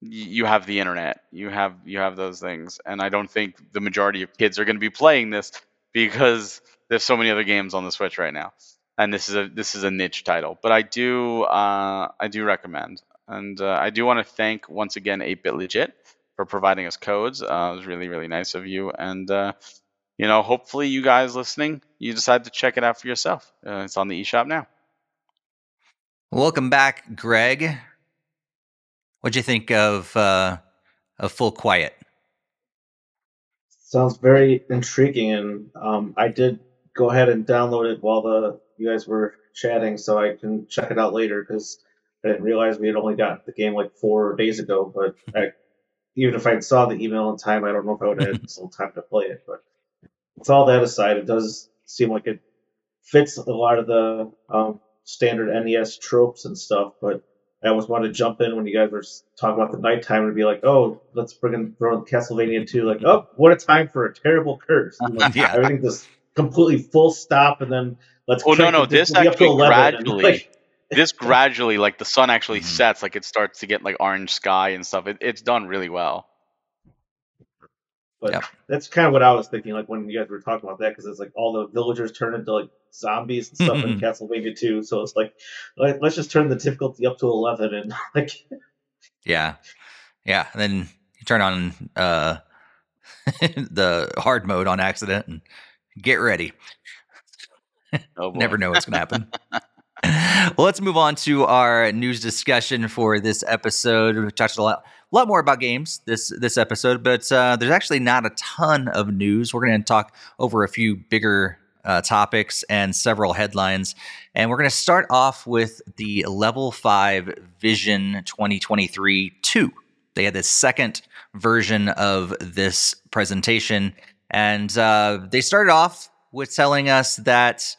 you have the internet you have you have those things and i don't think the majority of kids are going to be playing this because there's so many other games on the switch right now and this is a this is a niche title but i do uh, i do recommend and uh, I do want to thank once again 8-Bit Legit for providing us codes. Uh, it was really, really nice of you. And, uh, you know, hopefully you guys listening, you decide to check it out for yourself. Uh, it's on the eShop now. Welcome back, Greg. What'd you think of uh, of Full Quiet? Sounds very intriguing, and um, I did go ahead and download it while the you guys were chatting, so I can check it out later because I didn't realize we had only got the game like four days ago, but I, even if I saw the email in time, I don't know if I would have had some time to play it. But with all that aside, it does seem like it fits a lot of the um, standard NES tropes and stuff. But I always wanted to jump in when you guys were talking about the nighttime and be like, "Oh, let's bring in throw in Castlevania 2. Like, oh, what a time for a terrible curse! Like, yeah. Everything just completely full stop, and then let's. Oh no, no, this actually gradually. Like, this gradually, like the sun actually mm-hmm. sets, like it starts to get like orange sky and stuff. It, it's done really well. But yep. that's kind of what I was thinking, like when you guys were talking about that, because it's like all the villagers turn into like zombies and stuff in mm-hmm. Castlevania 2. So it's like, like, let's just turn the difficulty up to eleven and like. Yeah, yeah. And then you turn on uh the hard mode on accident and get ready. Oh Never know what's gonna happen. Well, let's move on to our news discussion for this episode. We touched a lot, a lot more about games this this episode, but uh, there's actually not a ton of news. We're going to talk over a few bigger uh, topics and several headlines, and we're going to start off with the Level Five Vision 2023 two. They had the second version of this presentation, and uh, they started off with telling us that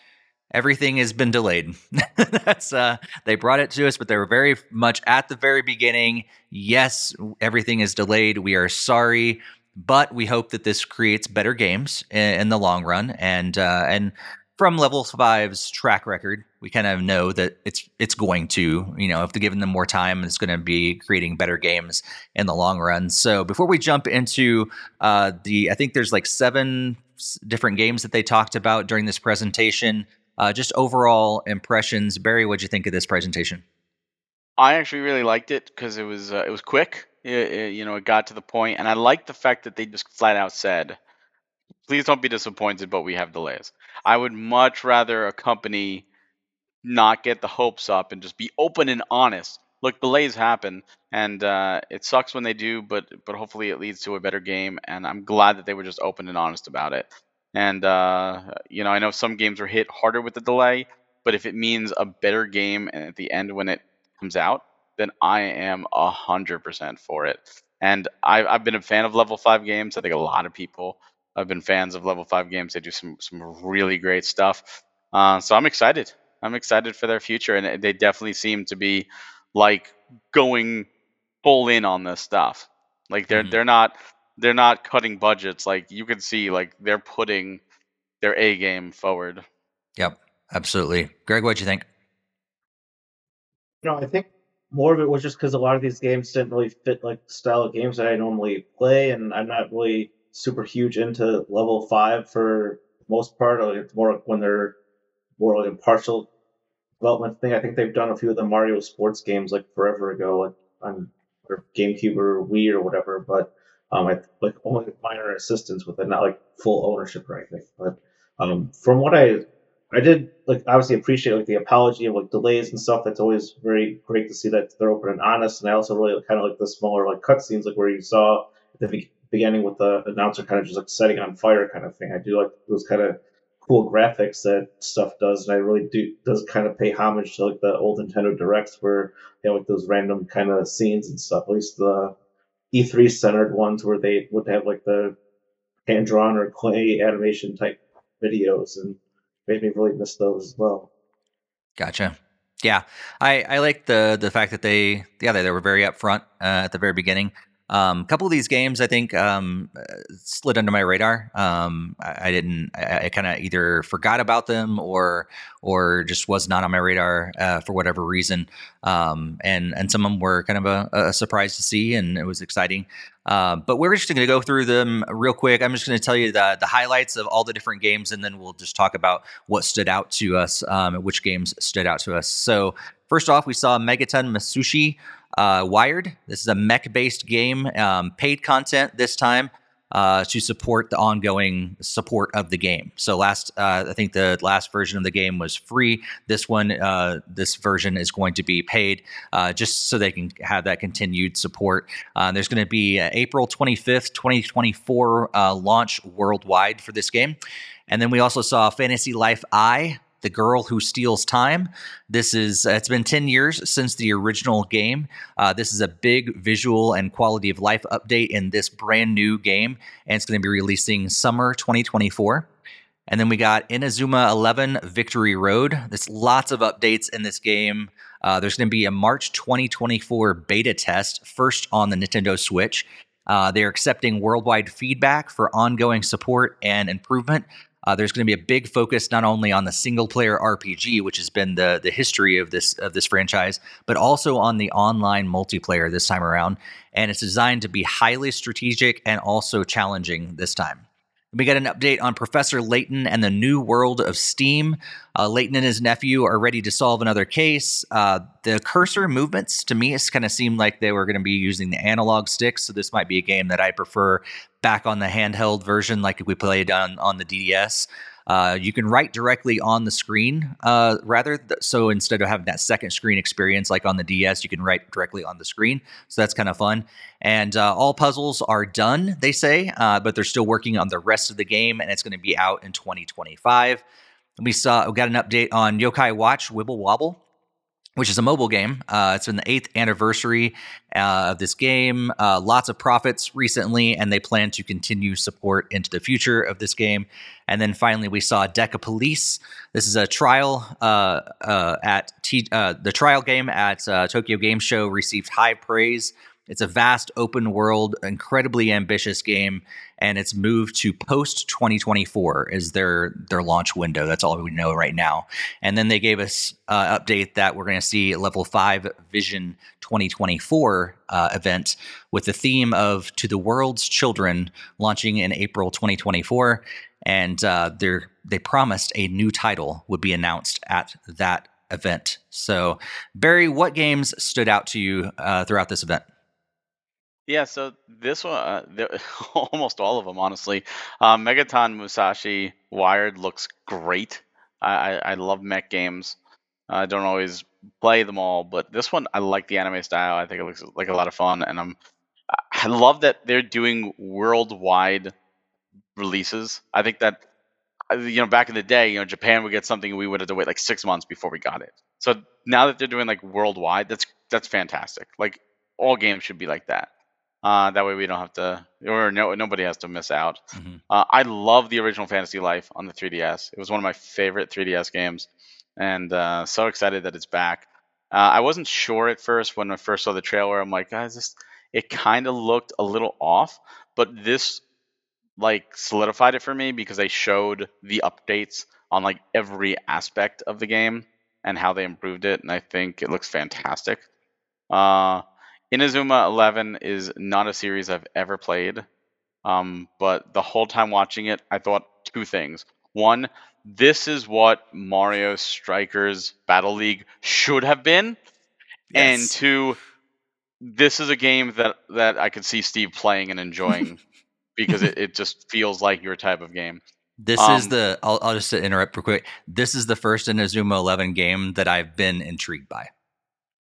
everything has been delayed. That's uh they brought it to us, but they were very much at the very beginning. Yes, everything is delayed. We are sorry, but we hope that this creates better games in, in the long run. And uh, and from Level Five's track record, we kind of know that it's it's going to, you know, if they're giving them more time, it's going to be creating better games in the long run. So before we jump into uh, the, I think there's like seven different games that they talked about during this presentation. Uh, just overall impressions, Barry. What'd you think of this presentation? I actually really liked it because it was uh, it was quick. It, it, you know, it got to the point, and I liked the fact that they just flat out said, "Please don't be disappointed, but we have delays." I would much rather a company not get the hopes up and just be open and honest. Look, delays happen, and uh, it sucks when they do, but but hopefully it leads to a better game. And I'm glad that they were just open and honest about it. And uh, you know, I know some games are hit harder with the delay, but if it means a better game at the end when it comes out, then I am a hundred percent for it. And I've, I've been a fan of level five games. I think a lot of people have been fans of level five games. They do some some really great stuff. Uh, so I'm excited. I'm excited for their future, and they definitely seem to be like going full in on this stuff. Like they're mm-hmm. they're not they're not cutting budgets. Like you can see, like they're putting their A game forward. Yep, absolutely. Greg, what do you think? You know, I think more of it was just because a lot of these games didn't really fit like the style of games that I normally play, and I'm not really super huge into level five for most part. It's more like when they're more like a partial development thing. I think they've done a few of the Mario sports games like forever ago, like on or GameCube or Wii or whatever. But um, I like only minor assistance with it, not like full ownership or anything. But um, from what I I did like obviously appreciate like the apology of like delays and stuff. That's always very great to see that they're open and honest. And I also really kind of like the smaller like cutscenes, like where you saw at the be- beginning with the announcer kind of just like setting on fire kind of thing. I do like those kind of cool graphics that stuff does, and I really do does kind of pay homage to like the old Nintendo Directs where you know like those random kind of scenes and stuff. At least the E3 centered ones where they would have like the hand drawn or clay animation type videos and made me really miss those as well. Gotcha. Yeah, I, I like the the fact that they yeah they, they were very upfront uh, at the very beginning. Um, a couple of these games I think um, uh, slid under my radar. Um, I, I, didn't. I, I kind of either forgot about them or or just was not on my radar uh, for whatever reason. Um, and and some of them were kind of a, a surprise to see, and it was exciting. Uh, but we're just going to go through them real quick. I'm just going to tell you the the highlights of all the different games, and then we'll just talk about what stood out to us, um, which games stood out to us. So first off, we saw Megaton Musashi. Uh, Wired. This is a mech based game, um, paid content this time uh, to support the ongoing support of the game. So last, uh, I think the last version of the game was free. This one, uh, this version is going to be paid, uh, just so they can have that continued support. Uh, there's going to be April 25th, 2024 uh, launch worldwide for this game. And then we also saw Fantasy Life I, the Girl Who Steals Time. This is, uh, it's been 10 years since the original game. Uh, this is a big visual and quality of life update in this brand new game, and it's going to be releasing summer 2024. And then we got Inazuma 11 Victory Road. There's lots of updates in this game. Uh, there's going to be a March 2024 beta test, first on the Nintendo Switch. Uh, they're accepting worldwide feedback for ongoing support and improvement. Uh, there's going to be a big focus not only on the single player RPG, which has been the the history of this of this franchise, but also on the online multiplayer this time around. And it's designed to be highly strategic and also challenging this time. We got an update on Professor Layton and the new world of Steam. Uh, Layton and his nephew are ready to solve another case. Uh, the cursor movements to me kind of seemed like they were going to be using the analog sticks, so this might be a game that I prefer back on the handheld version, like we played on on the DDS. Uh, you can write directly on the screen, uh, rather. Th- so instead of having that second screen experience like on the DS, you can write directly on the screen. So that's kind of fun. And uh, all puzzles are done, they say, uh, but they're still working on the rest of the game, and it's going to be out in 2025. We saw we got an update on Yokai Watch Wibble Wobble which is a mobile game. Uh, it's been the eighth anniversary uh, of this game. Uh, lots of profits recently, and they plan to continue support into the future of this game. And then finally, we saw Deca Police. This is a trial uh, uh, at T- uh, the trial game at Tokyo Game Show received high praise it's a vast open world, incredibly ambitious game, and it's moved to post 2024 as their their launch window. That's all we know right now. And then they gave us uh, update that we're going to see level five Vision 2024 uh, event with the theme of "To the World's Children" launching in April 2024, and uh, they they promised a new title would be announced at that event. So, Barry, what games stood out to you uh, throughout this event? Yeah, so this one, uh, almost all of them, honestly. Um, Megaton Musashi Wired looks great. I, I, I love mech games. I don't always play them all, but this one I like the anime style. I think it looks like a lot of fun, and I'm I love that they're doing worldwide releases. I think that uh, you know back in the day, you know Japan would get something we would have to wait like six months before we got it. So now that they're doing like worldwide, that's that's fantastic. Like all games should be like that. Uh, that way we don't have to, or no, nobody has to miss out. Mm-hmm. Uh, I love the original Fantasy Life on the 3DS. It was one of my favorite 3DS games, and uh, so excited that it's back. Uh, I wasn't sure at first when I first saw the trailer. I'm like, guys, this it kind of looked a little off, but this like solidified it for me because they showed the updates on like every aspect of the game and how they improved it, and I think it looks fantastic. Uh, Inazuma 11 is not a series I've ever played, um, but the whole time watching it, I thought two things. One, this is what Mario Strikers Battle League should have been, yes. and two, this is a game that that I could see Steve playing and enjoying because it, it just feels like your type of game. This um, is the. I'll, I'll just interrupt real quick. This is the first Inazuma Eleven game that I've been intrigued by.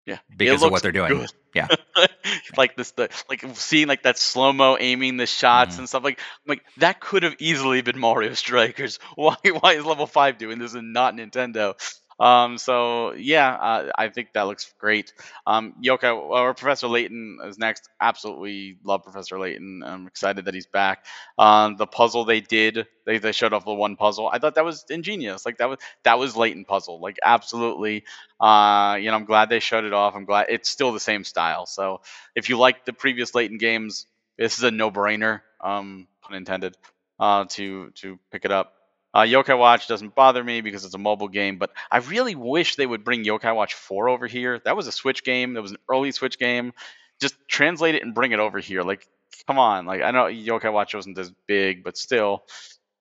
Yeah, because of what they're doing. Good. Yeah, like this, the like seeing like that slow mo aiming the shots mm. and stuff like like that could have easily been Mario Strikers. Why why is Level Five doing this and not Nintendo? Um, so yeah, uh, I think that looks great. Um, Yoka or Professor Layton is next. Absolutely love Professor Layton. I'm excited that he's back. Um, the puzzle they did, they, they showed off the one puzzle. I thought that was ingenious. Like that was that was Layton puzzle. Like absolutely. Uh, you know, I'm glad they showed it off. I'm glad it's still the same style. So if you like the previous Layton games, this is a no-brainer. Um, pun intended. Uh, to to pick it up. Uh, Yokai Watch doesn't bother me because it's a mobile game, but I really wish they would bring Yokai Watch 4 over here. That was a Switch game. That was an early Switch game. Just translate it and bring it over here. Like, come on. Like, I know Yokai Watch wasn't as big, but still.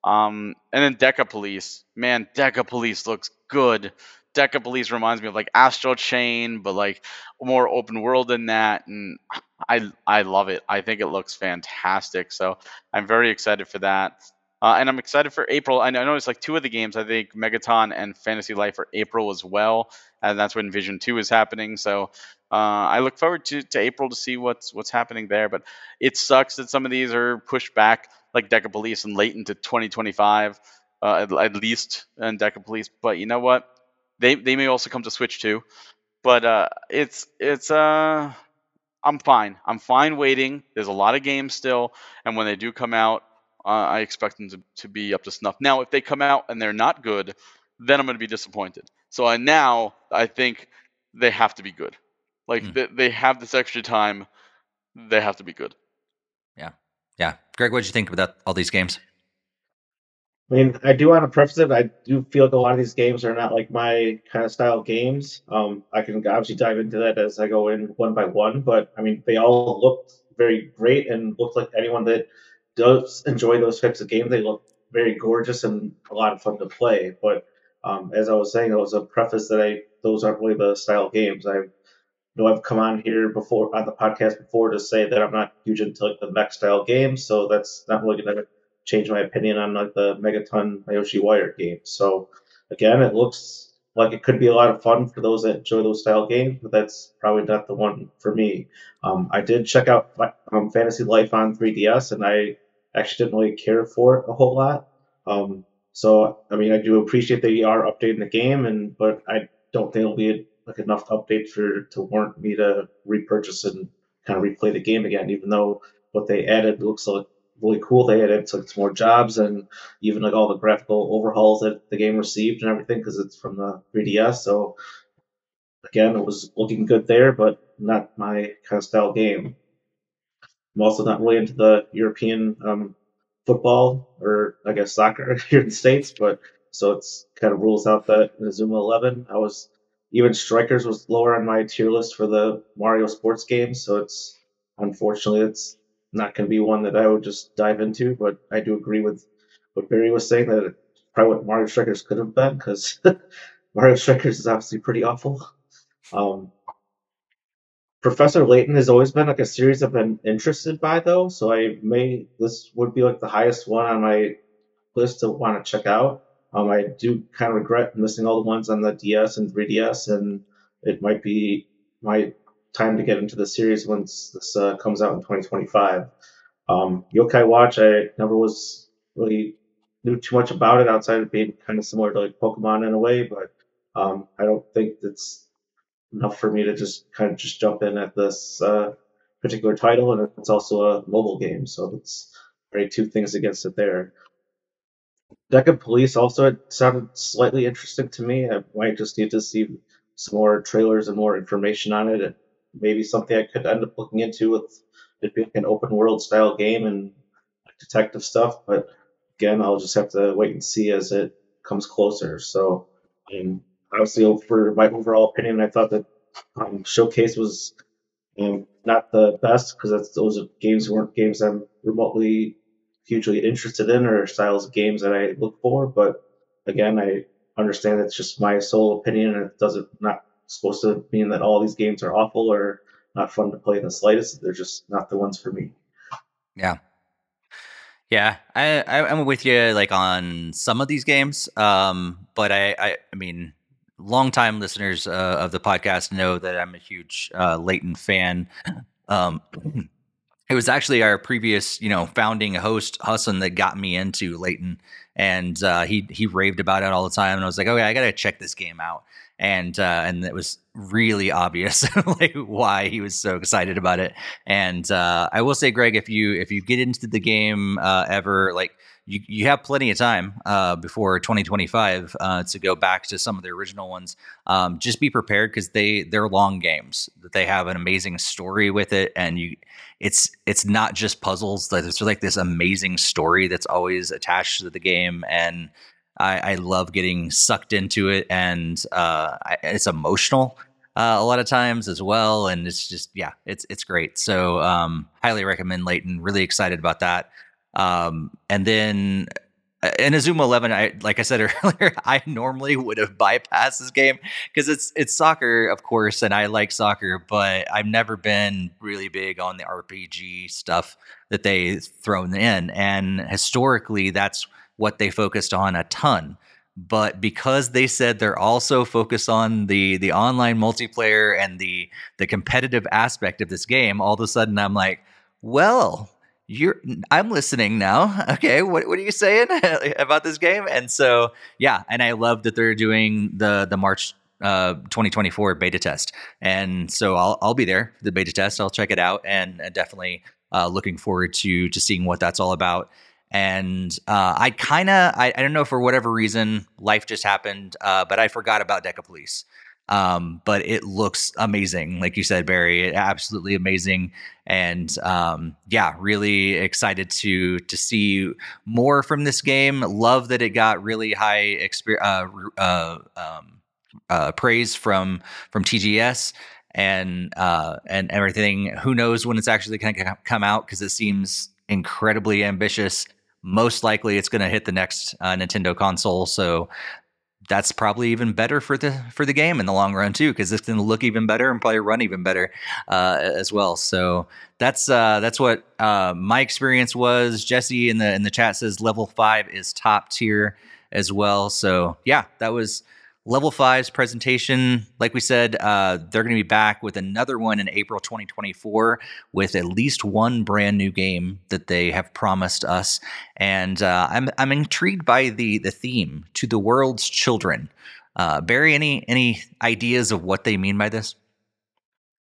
Um, and then Deca Police. Man, Deca Police looks good. Deca Police reminds me of like Astral Chain, but like more open world than that. And I I love it. I think it looks fantastic. So I'm very excited for that. Uh, and I'm excited for April. I know it's like two of the games. I think Megaton and Fantasy Life are April as well, and that's when Vision Two is happening. So uh, I look forward to, to April to see what's what's happening there. But it sucks that some of these are pushed back, like Deca Police and late into 2025, uh, at, at, least, and Deca Police. But you know what? They they may also come to Switch too. But uh, it's it's uh I'm fine. I'm fine waiting. There's a lot of games still, and when they do come out, I expect them to, to be up to snuff. Now, if they come out and they're not good, then I'm going to be disappointed. So I, now I think they have to be good. Like mm. they, they have this extra time, they have to be good. Yeah, yeah. Greg, what did you think about all these games? I mean, I do want to preface it. I do feel like a lot of these games are not like my kind of style games. Um, I can obviously dive into that as I go in one by one, but I mean, they all looked very great and looked like anyone that does enjoy those types of games. They look very gorgeous and a lot of fun to play. But um, as I was saying, it was a preface that I those aren't really the style games. I know I've come on here before on the podcast before to say that I'm not huge into like the mech style games, so that's not really going to change my opinion on like the Megaton Yoshi Wire game. So again, it looks like it could be a lot of fun for those that enjoy those style games, but that's probably not the one for me. Um, I did check out um, Fantasy Life on 3DS, and I actually didn't really care for it a whole lot. Um, so I mean, I do appreciate they are updating the game, and but I don't think it'll be like enough update for to warrant me to repurchase and kind of replay the game again. Even though what they added looks like really cool, they added like more jobs and even like all the graphical overhauls that the game received and everything because it's from the 3DS. So again, it was looking good there, but not my kind of style game. I'm also not really into the European um, football or I guess soccer here in the states, but so it's kind of rules out that Inazuma 11. I was even Strikers was lower on my tier list for the Mario sports games, so it's unfortunately it's not going to be one that I would just dive into. But I do agree with what Barry was saying that probably what Mario Strikers could have been because Mario Strikers is obviously pretty awful. Um, Professor Layton has always been like a series I've been interested by though, so I may this would be like the highest one on my list to want to check out. Um, I do kind of regret missing all the ones on the DS and 3DS, and it might be my time to get into the series once this uh, comes out in 2025. Um, Yokai Watch, I never was really knew too much about it outside of being kind of similar to like Pokemon in a way, but um, I don't think it's enough for me to just kind of just jump in at this uh, particular title, and it's also a mobile game, so it's very two things against it there. Deca Police also it sounded slightly interesting to me. I might just need to see some more trailers and more information on it. And maybe something I could end up looking into with it being an open world style game and detective stuff. But again, I'll just have to wait and see as it comes closer. So, I mean, obviously, for my overall opinion, I thought that um, Showcase was um, not the best because those games weren't games I'm remotely hugely interested in or styles of games that I look for. But again, I understand it's just my sole opinion, and it doesn't not supposed to mean that all these games are awful or not fun to play in the slightest. They're just not the ones for me. Yeah. Yeah, I, I am with you like on some of these games, um, but I, I I mean, longtime listeners uh, of the podcast know that I'm a huge uh, Layton fan. Um, it was actually our previous, you know, founding host Hassan that got me into Layton, and uh, he he raved about it all the time, and I was like, okay, I gotta check this game out, and uh, and it was really obvious like why he was so excited about it, and uh, I will say, Greg, if you if you get into the game uh, ever, like you, you have plenty of time uh, before 2025 uh, to go back to some of the original ones. Um, just be prepared because they they're long games. That they have an amazing story with it, and you it's it's not just puzzles. There's like this amazing story that's always attached to the game, and I, I love getting sucked into it, and uh, it's emotional. Uh, a lot of times as well, and it's just yeah, it's it's great. So um, highly recommend Layton. Really excited about that. Um, and then uh, Inazuma 11, I like I said earlier, I normally would have bypassed this game because it's it's soccer, of course, and I like soccer, but I've never been really big on the RPG stuff that they thrown in, and historically, that's what they focused on a ton. But because they said they're also focused on the the online multiplayer and the the competitive aspect of this game, all of a sudden I'm like, well, you're I'm listening now. Okay, what what are you saying about this game? And so yeah, and I love that they're doing the the March uh 2024 beta test. And so I'll I'll be there for the beta test. I'll check it out and, and definitely uh looking forward to to seeing what that's all about. And uh I kind of I, I don't know for whatever reason life just happened uh but I forgot about Decapolice. Um, but it looks amazing, like you said, Barry. Absolutely amazing, and um, yeah, really excited to to see more from this game. Love that it got really high exper- uh, uh, um, uh, praise from from TGS and uh, and everything. Who knows when it's actually going to come out because it seems incredibly ambitious. Most likely, it's going to hit the next uh, Nintendo console. So that's probably even better for the for the game in the long run too, because it's going to look even better and probably run even better uh, as well. So that's uh, that's what uh, my experience was. Jesse in the in the chat says level five is top tier as well. So yeah, that was Level 5's presentation, like we said, uh, they're going to be back with another one in April 2024 with at least one brand new game that they have promised us. And uh, I'm, I'm intrigued by the, the theme to the world's children. Uh, Barry, any any ideas of what they mean by this?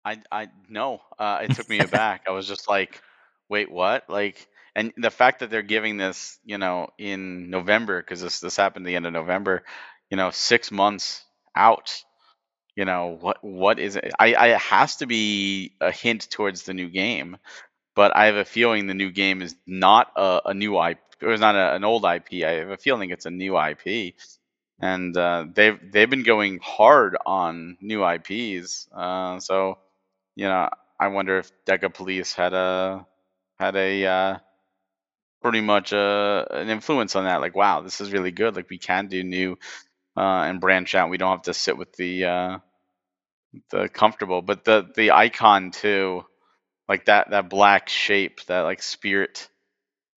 I I no, uh, it took me aback. I was just like, wait, what? Like, and the fact that they're giving this, you know, in November because this this happened the end of November you know, six months out. You know what? What is it? I, I it has to be a hint towards the new game, but I have a feeling the new game is not a, a new IP. It was not a, an old IP. I have a feeling it's a new IP, and uh, they've they've been going hard on new IPs. Uh, so, you know, I wonder if Decapolice had a had a uh, pretty much a, uh, an influence on that. Like, wow, this is really good. Like, we can do new uh, and branch out. We don't have to sit with the uh, the comfortable, but the the icon too, like that that black shape, that like spirit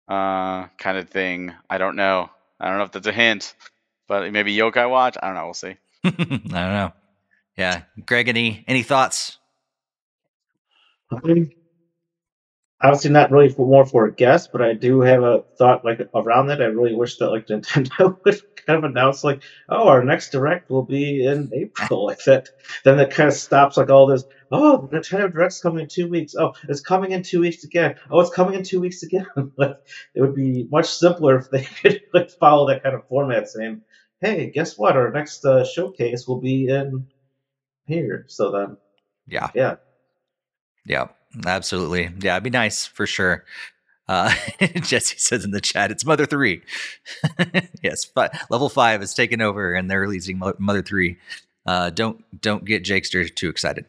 uh, kind of thing. I don't know. I don't know if that's a hint, but maybe Yokai Watch. I don't know. We'll see. I don't know. Yeah, Greg, any any thoughts? Obviously not really for more for a guess, but I do have a thought like around that. I really wish that like Nintendo would kind of announce like, oh, our next direct will be in April, like that. Then that kind of stops like all this. Oh, Nintendo Direct's coming in two weeks. Oh, it's coming in two weeks again. Oh, it's coming in two weeks again. like it would be much simpler if they could like follow that kind of format, saying, hey, guess what? Our next uh, showcase will be in here. So then, yeah, yeah, yeah. Absolutely. Yeah, it'd be nice for sure. Uh, Jesse says in the chat, it's Mother 3. yes, but level 5 is taken over and they're releasing Mother 3. Uh, don't don't get Jakester too excited.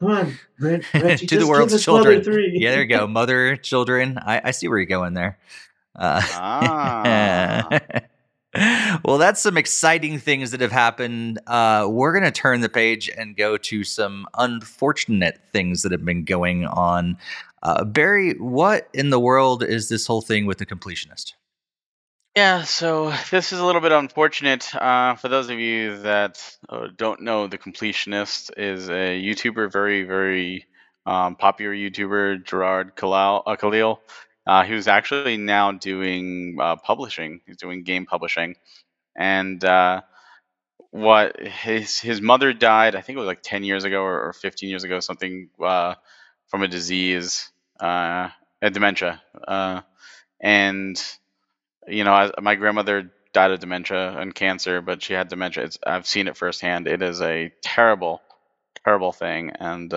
Come on, Reggie, to the world's children. yeah, there you go. Mother, children. I, I see where you're going there. Uh, ah. Well, that's some exciting things that have happened. Uh, we're going to turn the page and go to some unfortunate things that have been going on. Uh, Barry, what in the world is this whole thing with the completionist? Yeah, so this is a little bit unfortunate. Uh, for those of you that uh, don't know, the completionist is a YouTuber, very, very um, popular YouTuber, Jirard Khalil. Uh, Khalil. Uh, he was actually now doing uh, publishing. He's doing game publishing, and uh, what his his mother died. I think it was like ten years ago or, or fifteen years ago, something uh, from a disease, uh, a dementia, uh, and you know, I, my grandmother died of dementia and cancer, but she had dementia. It's, I've seen it firsthand. It is a terrible, terrible thing, and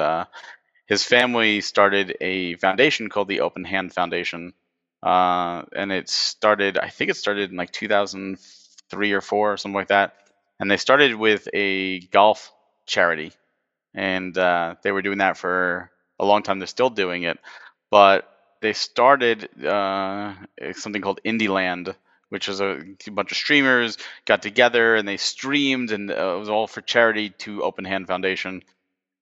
his family started a foundation called the Open Hand Foundation, uh, and it started. I think it started in like 2003 or four or something like that. And they started with a golf charity, and uh, they were doing that for a long time. They're still doing it, but they started uh, something called Indieland, which was a, bunch of streamers got together and they streamed, and uh, it was all for charity to Open Hand Foundation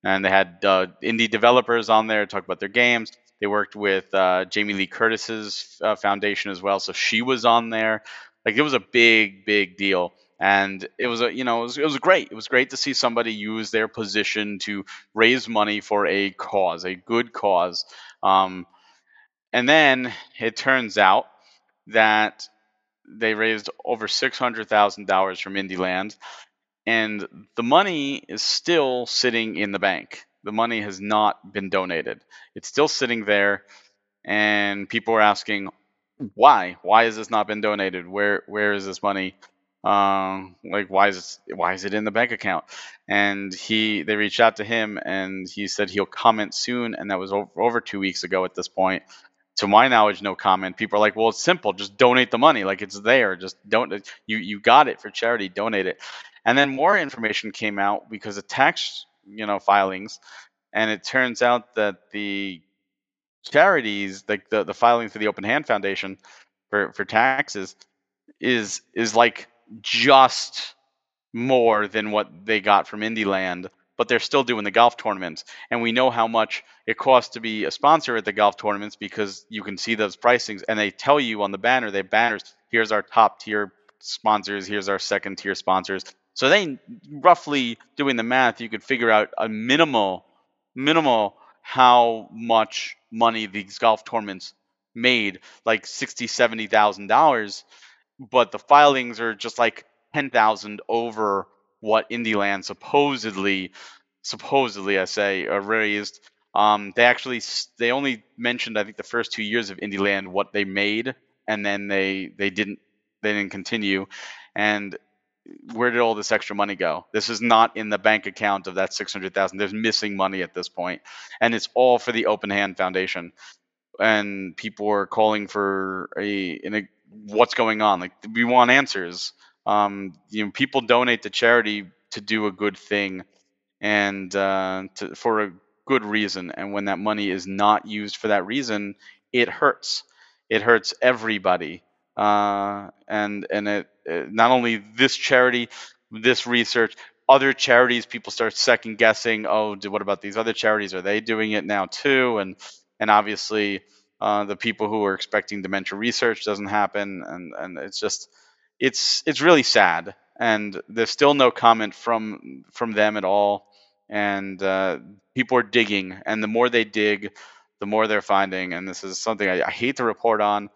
and they had uh, indie developers on there talk about their games. They worked with uh, Jamie Lee Curtis's uh, foundation as well, so she was on there. Like it was a big, big deal, and it was a you know it was, it was great. It was great to see somebody use their position to raise money for a cause, a good cause. Um, and then it turns out that they raised over six hundred thousand dollars from IndieLand, and the money is still sitting in the bank. The money has not been donated. It's still sitting there, and people are asking, why? Why has this not been donated? Where where is this money? Um, like why is it, why is it in the bank account? And he they reached out to him, and he said he'll comment soon, and that was over, over two weeks ago at this point to my knowledge, no comment. People are like, "Well, it's simple. Just donate the money. Like it's there. Just don't. You you got it for charity. Donate it." And then more information came out because of tax, you know, filings, and it turns out that the charities, like the, the filing for the Open Hand Foundation for, for taxes, is is like just more than what they got from IndieLand, but they're still doing the golf tournaments. And we know how much it costs to be a sponsor at the golf tournaments because you can see those pricings and they tell you on the banner, they banners, here's our top tier sponsors, here's our second tier sponsors. So they roughly doing the math, you could figure out a minimal, minimal how much money these golf tournaments made, like sixty, seventy thousand dollars, but the filings are just like ten thousand over what IndieLand supposedly, supposedly I say, uh, raised. Um, they actually they only mentioned I think the first two years of IndieLand what they made, and then they they didn't they didn't continue, and where did all this extra money go? This is not in the bank account of that 600,000. There's missing money at this point, and it's all for the Open Hand Foundation. And people are calling for a, a what's going on? Like we want answers. Um, you know, people donate to charity to do a good thing, and uh, to, for a good reason. And when that money is not used for that reason, it hurts. It hurts everybody uh, and and it, it, not only this charity, this research, other charities, people start second guessing. Oh, what about these other charities? Are they doing it now too? And and obviously, uh, the people who are expecting dementia research doesn't happen, and and it's just it's it's really sad. And there's still no comment from from them at all. And uh, people are digging, and the more they dig, the more they're finding. And this is something I, I hate to report on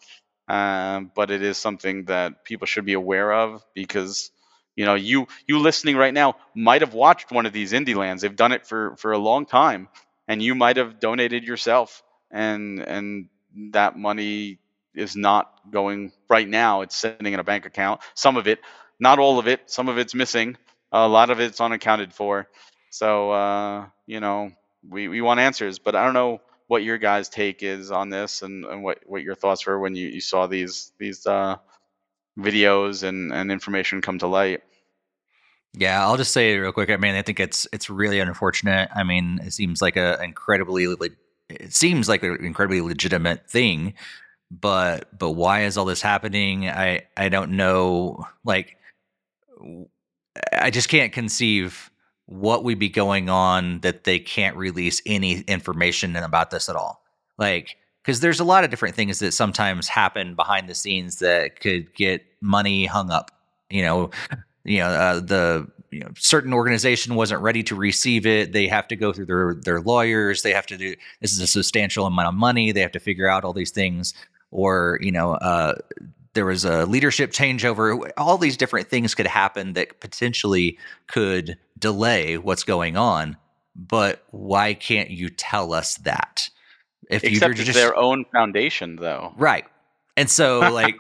um, but it is something that people should be aware of because you know you you listening right now might have watched one of these indie lands. They've done it for for a long time and you might have donated yourself and and that money is not going right now. It's sitting in a bank account. Some of it not all of it some of it's missing. A lot of it's unaccounted for. So uh, you know we, we want answers but i don't know what your guys' take is on this and, and what, what your thoughts were when you, you saw these these uh, videos and, and information come to light. Yeah, I'll just say real quick. I mean, I think it's it's really unfortunate. I mean, it seems like a incredibly it seems like an incredibly legitimate thing but but why is all this happening? I I don't know. Like, I just can't conceive what would be going on that they can't release any information about this at all. Like, because there's a lot of different things that sometimes happen behind the scenes that could get money hung up. You know, you know uh, the you know certain organization wasn't ready to receive it. They have to go through their their lawyers. They have to do this is a substantial amount of money. They have to figure out all these things. Or you know, uh, there was a leadership changeover. All these different things could happen that potentially could delay what's going on. But why can't you tell us that? If Except you're just their own foundation, though, right? And so, like,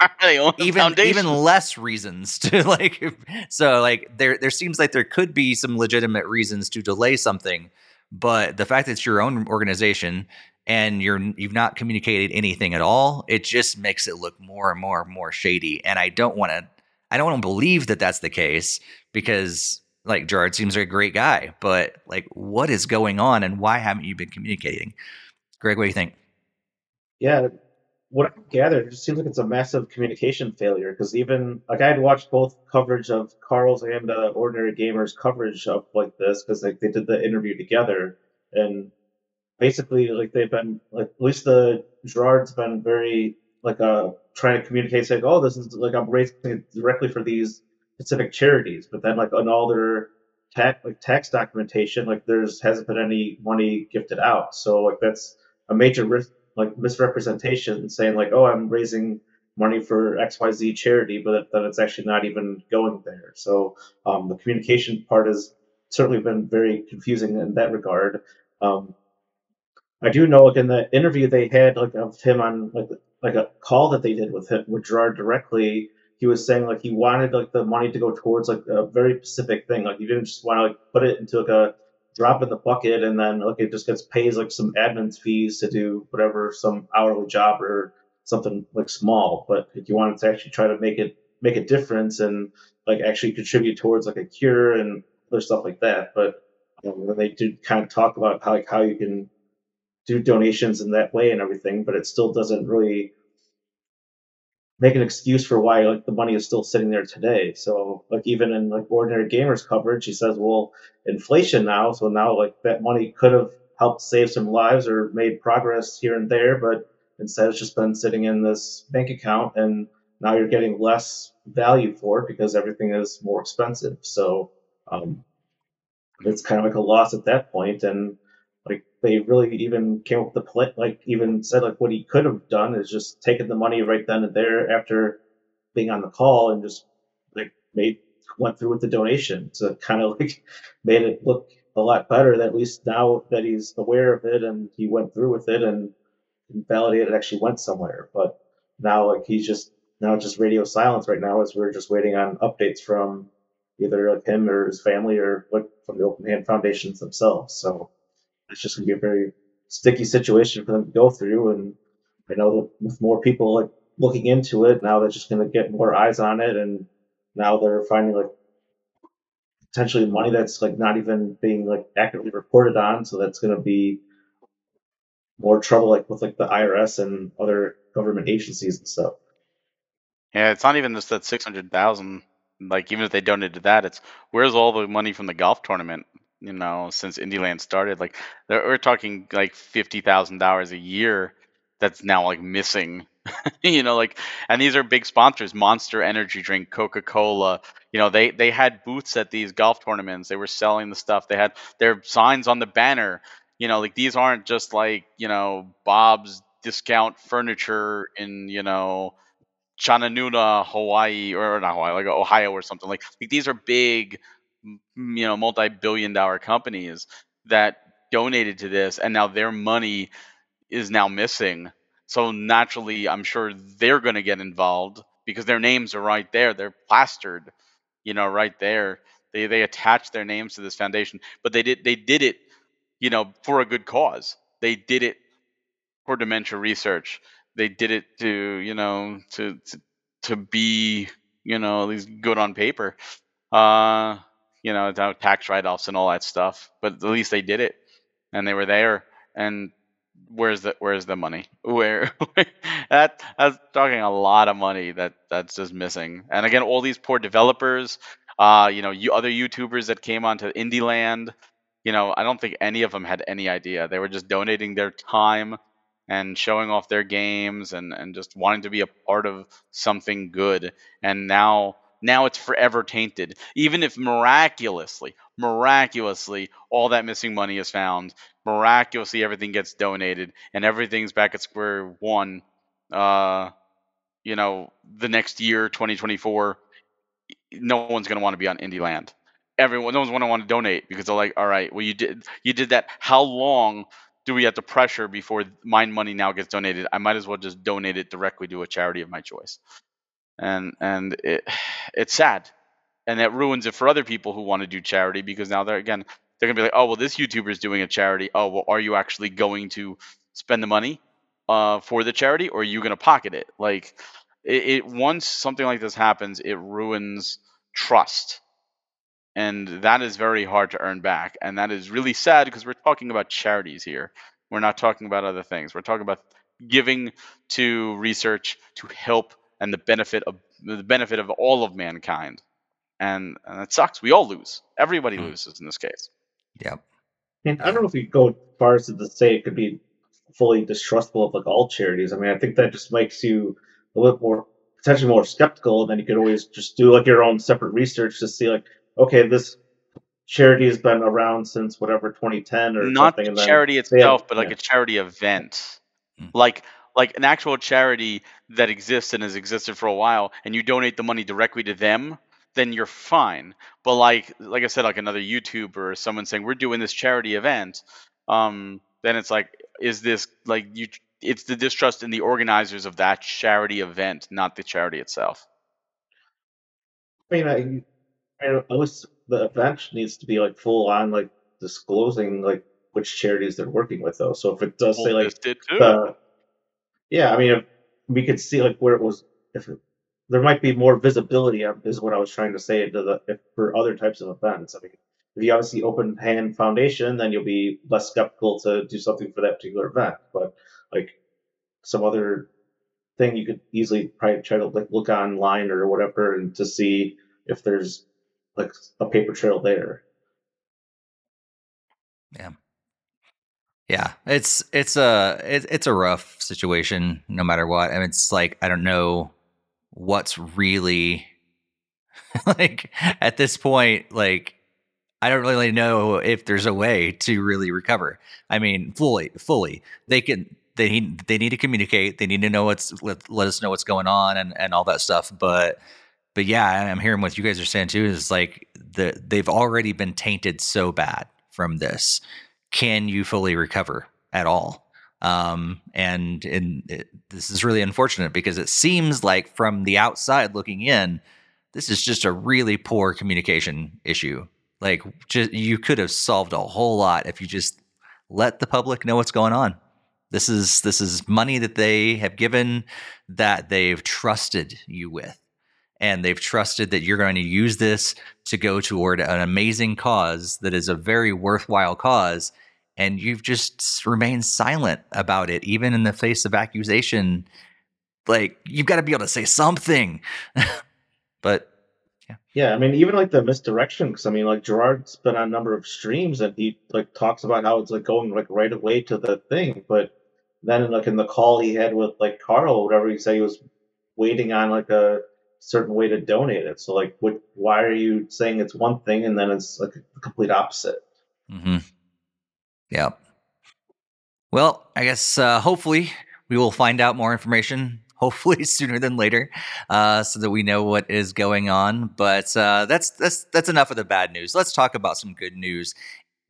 even foundation. even less reasons to like. So, like, there there seems like there could be some legitimate reasons to delay something, but the fact that it's your own organization and you're you've not communicated anything at all, it just makes it look more and more and more shady. And I don't want to, I don't want to believe that that's the case because like Jirard seems like a great guy, but like, what is going on and why haven't you been communicating? Greg, what do you think? Yeah, what I gathered, it just seems like it's a massive communication failure because even like I had watched both coverage of Karl's and uh, Ordinary Gamers coverage of like this because like they did the interview together, and basically like they've been like at least the Jirard's been very like uh trying to communicate saying oh this is like I'm raising it directly for these specific charities, but then like on all their tax like tax documentation like there's hasn't been any money gifted out, so like that's a major risk like misrepresentation saying like oh I'm raising money for XYZ charity, but then it's actually not even going there. So um, the communication part has certainly been very confusing in that regard. Um, I do know, like in the interview they had, like of him on like like a call that they did with him with Jirard directly, he was saying like he wanted like the money to go towards like a very specific thing. Like he didn't just want to like put it into like a drop in the bucket and then like it just gets pays like some admin fees to do whatever some hourly job or something like small. But if you wanted to actually try to make it make a difference and like actually contribute towards like a cure and other stuff like that. But um, they did kind of talk about how like how you can do donations in that way and everything, but it still doesn't really make an excuse for why like the money is still sitting there today. So like even in like ordinary gamers coverage, he says, well, inflation now, so now like that money could have helped save some lives or made progress here and there, but instead it's just been sitting in this bank account and now you're getting less value for it because everything is more expensive. So um, it's kind of like a loss at that point and like they really even came up with the play, like even said like what he could have done is just taken the money right then and there after being on the call and just like made went through with the donation. So kind of like made it look a lot better that at least now that he's aware of it and he went through with it and, and validated it actually went somewhere. But now like he's just now just radio silence right now as we're just waiting on updates from either like him or his family or what from the Open Hand Foundations themselves. So it's just to be a very sticky situation for them to go through. And I know with more people like looking into it, now they're just to get more eyes on it, and now they're finding like potentially money that's like not even being like accurately reported on. So that's to be more trouble like with like the IRS and other government agencies and stuff. Yeah, it's not even just that six hundred thousand. Like even if they donated that, it's where's all the money from the golf tournament? You know, since Indieland started. Like we're talking like fifty thousand dollars a year that's now like missing. you know, like and these are big sponsors, Monster Energy Drink, Coca-Cola. You know, they they had booths at these golf tournaments. They were selling the stuff. They had their signs on the banner. You know, like these aren't just like, you know, Bob's discount furniture in, you know, Chananuna, Hawaii, or not Hawaii, like Ohio or something. Like, like these are big you know multi-billion dollar companies that donated to this and now their money is now missing. So naturally i'm sure they're going to get involved because their names are right there. They're plastered you know right there. They they attach their names to this foundation but they did they did it you know for a good cause. They did it for dementia research. They did it to you know to to, to be you know at least good on paper. Uh you know, tax write offs and all that stuff. But at least they did it and they were there. And where's the where's the money? Where that that's talking a lot of money that that's just missing. And again, all these poor developers, uh, you know, you other YouTubers that came onto Indie Land, you know, I don't think any of them had any idea. They were just donating their time and showing off their games and and just wanting to be a part of something good. And now now it's forever tainted. Even if miraculously, miraculously, all that missing money is found, miraculously everything gets donated, and everything's back at square one. Uh, you know, the next year, 2024, no one's gonna want to be on Indie Land. Everyone, no one's gonna want to donate because they're like, all right, well, you did, you did that. How long do we have to pressure before my money now gets donated? I might as well just donate it directly to a charity of my choice and and it it's sad, and that ruins it for other people who want to do charity because now they're again they're gonna be like, oh well, this YouTuber is doing a charity. Oh well, are you actually going to spend the money uh, for the charity, or are you gonna pocket it? Like it, it once something like this happens, it ruins trust. And that is very hard to earn back. And that is really sad because we're talking about charities here. We're not talking about other things. We're talking about giving to research to help and the benefit of the benefit of all of mankind. And, and it sucks. We all lose. Everybody mm. loses in this case. Yep. And I don't know if you go as far as to say it could be fully distrustful of like all charities. I mean, I think that just makes you a little more potentially more skeptical. And then you could always just do like your own separate research to see like, okay, this charity has been around since whatever 2010 or not something. the charity itself, have, but like yeah. a charity event. Mm. Like like an actual charity that exists and has existed for a while and you donate the money directly to them then you're fine. But like like i said like another youtuber or someone saying we're doing this charity event um then it's like is this like you it's the distrust in the organizers of that charity event not the charity itself. I mean i, I at the event needs to be like full on like disclosing like which charities they're working with though. So if it does well, say like the yeah, I mean, we could see like where it was, if it, there might be more visibility, is what I was trying to say to the if, for other types of events. I mean, if you obviously open hand foundation, then you'll be less skeptical to do something for that particular event. But like some other thing, you could easily probably try to like look online or whatever and to see if there's like a paper trail there. Yeah. Yeah, it's it's a it, it's a rough situation no matter what. I mean, it's like I don't know what's really like at this point. Like I don't really know if there's a way to really recover. I mean, fully, fully, they can. They need they need to communicate. They need to know what's let, let us know what's going on and and all that stuff. But but yeah, I'm hearing what you guys are saying too. Is like the they've already been tainted so bad from this can you fully recover at all? Um, and and it, this is really unfortunate because it seems like from the outside looking in, this is just a really poor communication issue. Like, just you could have solved a whole lot if you just let the public know what's going on. This is this is money that they have given that they've trusted you with and they've trusted that you're going to use this to go toward an amazing cause that is a very worthwhile cause and you've just remained silent about it even in the face of accusation. Like you've got to be able to say something. But yeah. Yeah i mean even like the misdirection because i mean like jirard's been on a number of streams and he like talks about how it's like going like right away to the thing but then like in the call he had with like karl whatever he said he was waiting on like a certain way to donate it. So like, what? Why are you saying it's one thing and then it's like the complete opposite? Mm-hmm. Yeah. Well, I guess uh, hopefully we will find out more information. Hopefully sooner than later, uh, so that we know what is going on. But uh, that's that's that's enough of the bad news. Let's talk about some good news.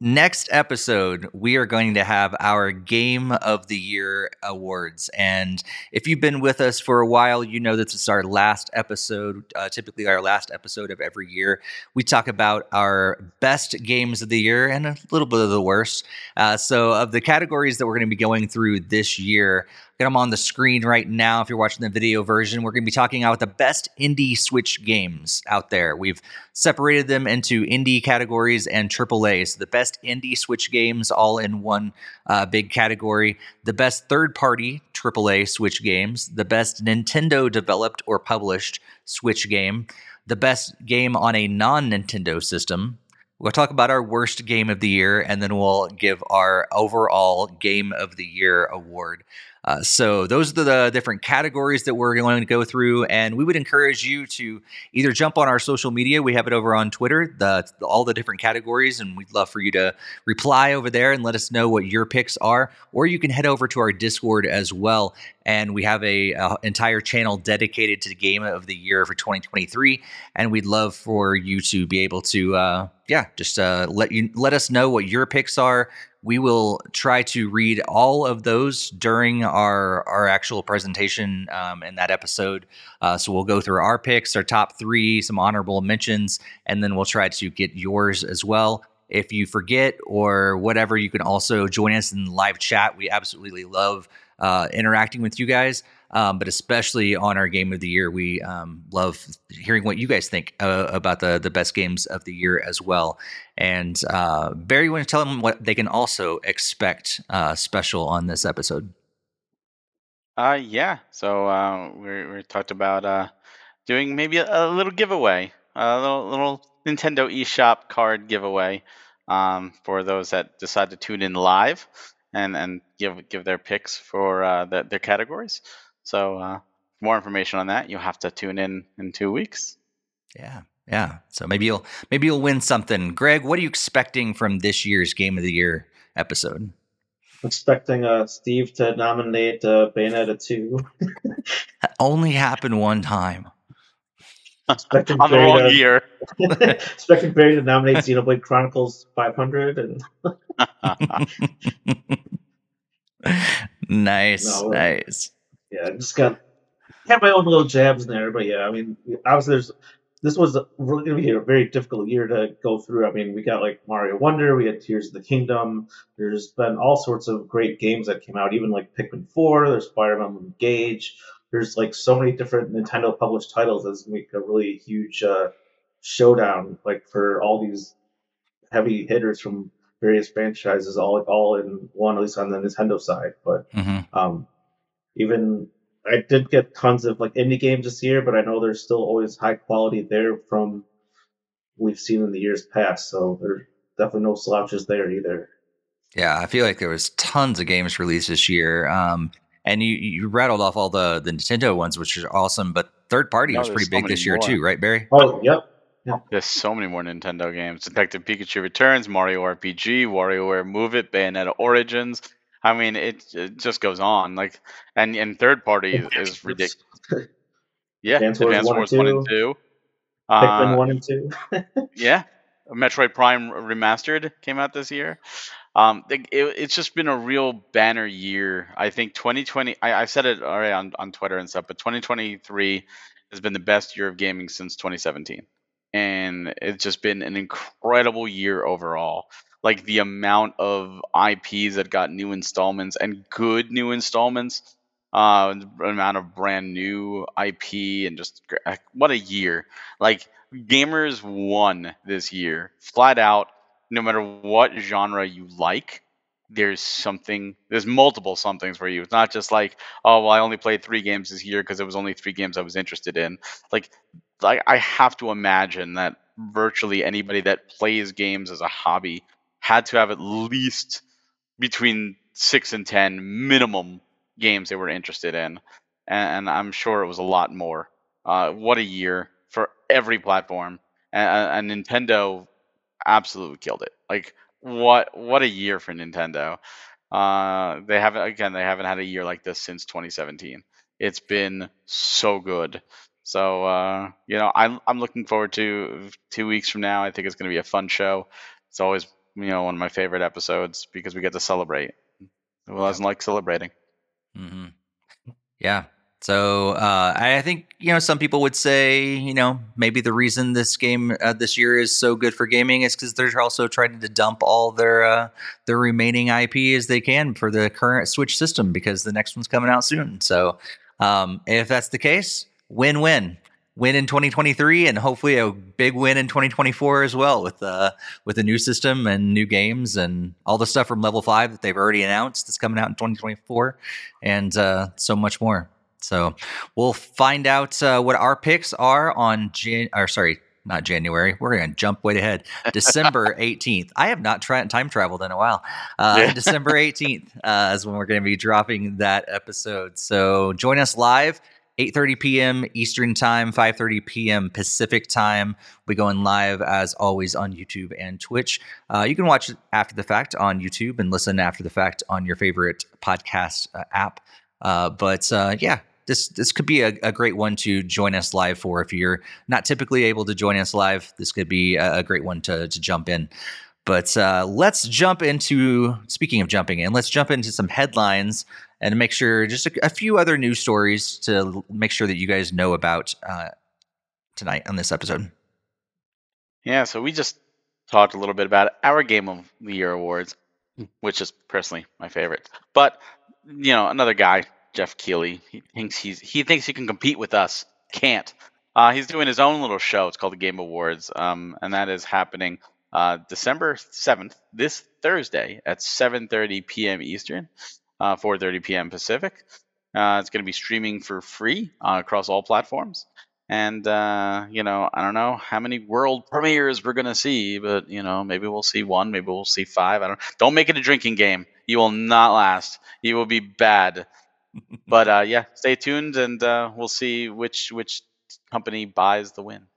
Next episode, we are going to have our Game of the Year awards. And if you've been with us for a while, you know this is our last episode, uh, typically our last episode of every year. We talk about our best games of the year and a little bit of the worst. Uh, so, of the categories that we're going to be going through this year, Get them on the screen right now if you're watching the video version. We're going to be talking about the best indie Switch games out there. We've separated them into indie categories and AAA. So the best indie Switch games all in one uh, big category. The best third party AAA Switch games. The best Nintendo developed or published Switch game. The best game on a non Nintendo system We'll talk about our worst game of the year, and then we'll give our overall game of the year award. Uh, so those are the different categories that we're going to go through, and we would encourage you to either jump on our social media. We have it over on Twitter, the, all the different categories, and we'd love for you to reply over there and let us know what your picks are. Or you can head over to our Discord as well, and we have a, a entire channel dedicated to the game of the year for 2023, and we'd love for you to be able to, uh, yeah, just uh, let you let us know what your picks are we will try to read all of those during our our actual presentation um, in that episode. Uh, so we'll go through our picks, our top three, some honorable mentions, and then we'll try to get yours as well. If you forget or whatever, you can also join us in live chat. We absolutely love uh, interacting with you guys um, but especially on our game of the year, we um, love hearing what you guys think uh, about the the best games of the year as well. And uh, Barry, you want to tell them what they can also expect uh, special on this episode? Uh, yeah. So uh, we we talked about uh, doing maybe a, a little giveaway, a little little Nintendo eShop card giveaway um, for those that decide to tune in live and and give give their picks for uh, the, their categories. So, uh, more information on that, you'll have to tune in in two weeks. Yeah, yeah. So maybe you'll maybe you'll win something. Greg, what are you expecting from this year's Game of the Year episode? expecting uh, Steve to nominate uh, Bayonetta 2. that only happened one time. Expecting On the whole year. expecting Barry to nominate Xenoblade Chronicles 500 and. nice, no, nice yeah, I just got have my own little jabs in there, but yeah, I mean, obviously there's this was really going to be a very difficult year to go through. I mean, we got like Mario Wonder, we had Tears of the Kingdom. There's been all sorts of great games that came out, even like Pikmin 4. There's Fire Emblem Engage. There's like so many different Nintendo published titles that's make a really huge uh, showdown, like for all these heavy hitters from various franchises, all all in one, at least on the Nintendo side. But mm-hmm. um, even I did get tons of like indie games this year, but I know there's still always high quality there from we've seen in the years past. So there's definitely no slouches there either. Yeah, I feel like there was tons of games released this year. Um, and you, you rattled off all the, the Nintendo ones, which is awesome. But third party no, was pretty so big this year more. too, right, Barry? Oh, yep. Yeah. There's so many more Nintendo games: Detective Pikachu Returns, Mario RPG, WarioWare Move It, Bayonetta Origins, I mean, it, it just goes on. Like, and and third party is ridiculous. Yeah, Advance Wars, Advance Wars one and two. Pikmin uh, one and two. yeah, Metroid Prime Remastered came out this year. Um, it, it's just been a real banner year. I think 2020. I, I said it already on on Twitter and stuff, but 2023 has been the best year of gaming since 2017, and it's just been an incredible year overall like the amount of IPs that got new installments and good new installments, uh, amount of brand new IP and just what a year! Like gamers won this year flat out. No matter what genre you like, there's something there's multiple somethings for you it's not just like oh well i only played three games this year because it was only three games i was interested in like like i have to imagine that virtually anybody that plays games as a hobby had to have at least between six and ten minimum games they were interested in, and, and I'm sure it was a lot more. Uh, what a year for every platform, and, and Nintendo absolutely killed it. Like what what a year for Nintendo. Uh, they haven't again they haven't had a year like this since 2017. It's been so good. So uh, you know I'm I'm looking forward to two weeks from now. I think it's going to be a fun show. It's always you know one of my favorite episodes because we get to celebrate. Who doesn't like celebrating? Mm-hmm. Yeah, So uh, I think you know some people would say you know maybe the reason this game uh, this year is so good for gaming is because they're also trying to dump all their uh, their remaining IP as they can for the current Switch system because the next one's coming out soon. So um, if that's the case, win win win in 2023 and hopefully a big win in 2024 as well with uh with the new system and new games and all the stuff from level 5 that they've already announced that's coming out in 2024 and uh so much more so we'll find out uh, what our picks are on Jan or sorry not January. We're going to jump way ahead. December 18th. I have not tra- time traveled in a while. Uh, yeah. December 18th uh, is when we're going to be dropping that episode. So join us live 8:30 p.m. Eastern Time, 5:30 p.m. Pacific Time. We go in live as always on YouTube and Twitch. Uh, you can watch after the fact on YouTube and listen after the fact on your favorite podcast uh, app. Uh, but uh, yeah, this this could be a, a, great one to join us live for. If you're not typically able to join us live, this could be a, a great one to to jump in. But uh, let's jump into speaking of jumping in, let's jump into some headlines and make sure just a, a, few other news stories to make sure that you guys know about uh, tonight on this episode. Yeah, so we just talked a little bit about our Game of the Year awards, which is personally my favorite. But you know, another guy, Geoff Keighley, he thinks he's he thinks he can compete with us. Can't. Uh, he's doing his own little show. It's called the Game Awards, um, and that is happening uh, December seventh, this Thursday at 7:30 p.m. Eastern uh, 4:30 p.m. Pacific. Uh, it's going to be streaming for free uh, across all platforms. And uh, you know, I don't know how many world premieres we're going to see, but you know, maybe we'll see one, maybe we'll see five. I don't. Don't make it a drinking game. You will not last. You will be bad. but uh, yeah, stay tuned, and uh, we'll see which which company buys the win.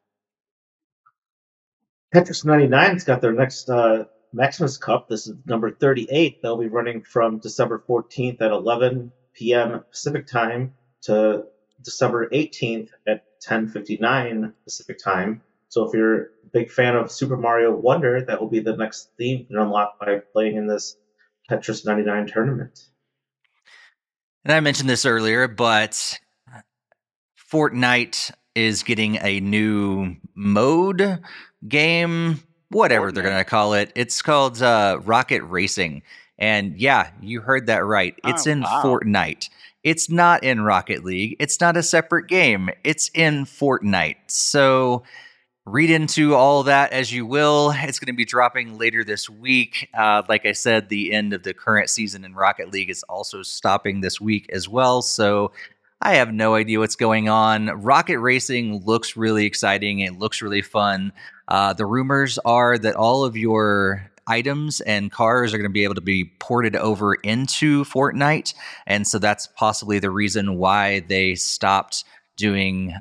Tetris 99's got their next uh, Maximus Cup. This is number 38. They'll be running from December 14th at 11 p.m. Pacific time to December 18th at 10:59 Pacific time. So if you're a big fan of Super Mario Wonder, that will be the next theme you unlock by playing in this Tetris 99 tournament. And I mentioned this earlier, but Fortnite is getting a new mode game whatever Fortnite. they're going to call it. It's called uh, Rocket Racing. And yeah, you heard that right. It's oh, in wow. Fortnite. It's not in Rocket League. It's not a separate game. It's in Fortnite. So read into all that as you will. It's going to be dropping later this week. Uh, like I said, the end of the current season in Rocket League is also stopping this week as well. So I have no idea what's going on. Rocket Racing looks really exciting. It looks really fun. Uh, the rumors are that all of your items and cars are going to be able to be ported over into Fortnite. And so that's possibly the reason why they stopped doing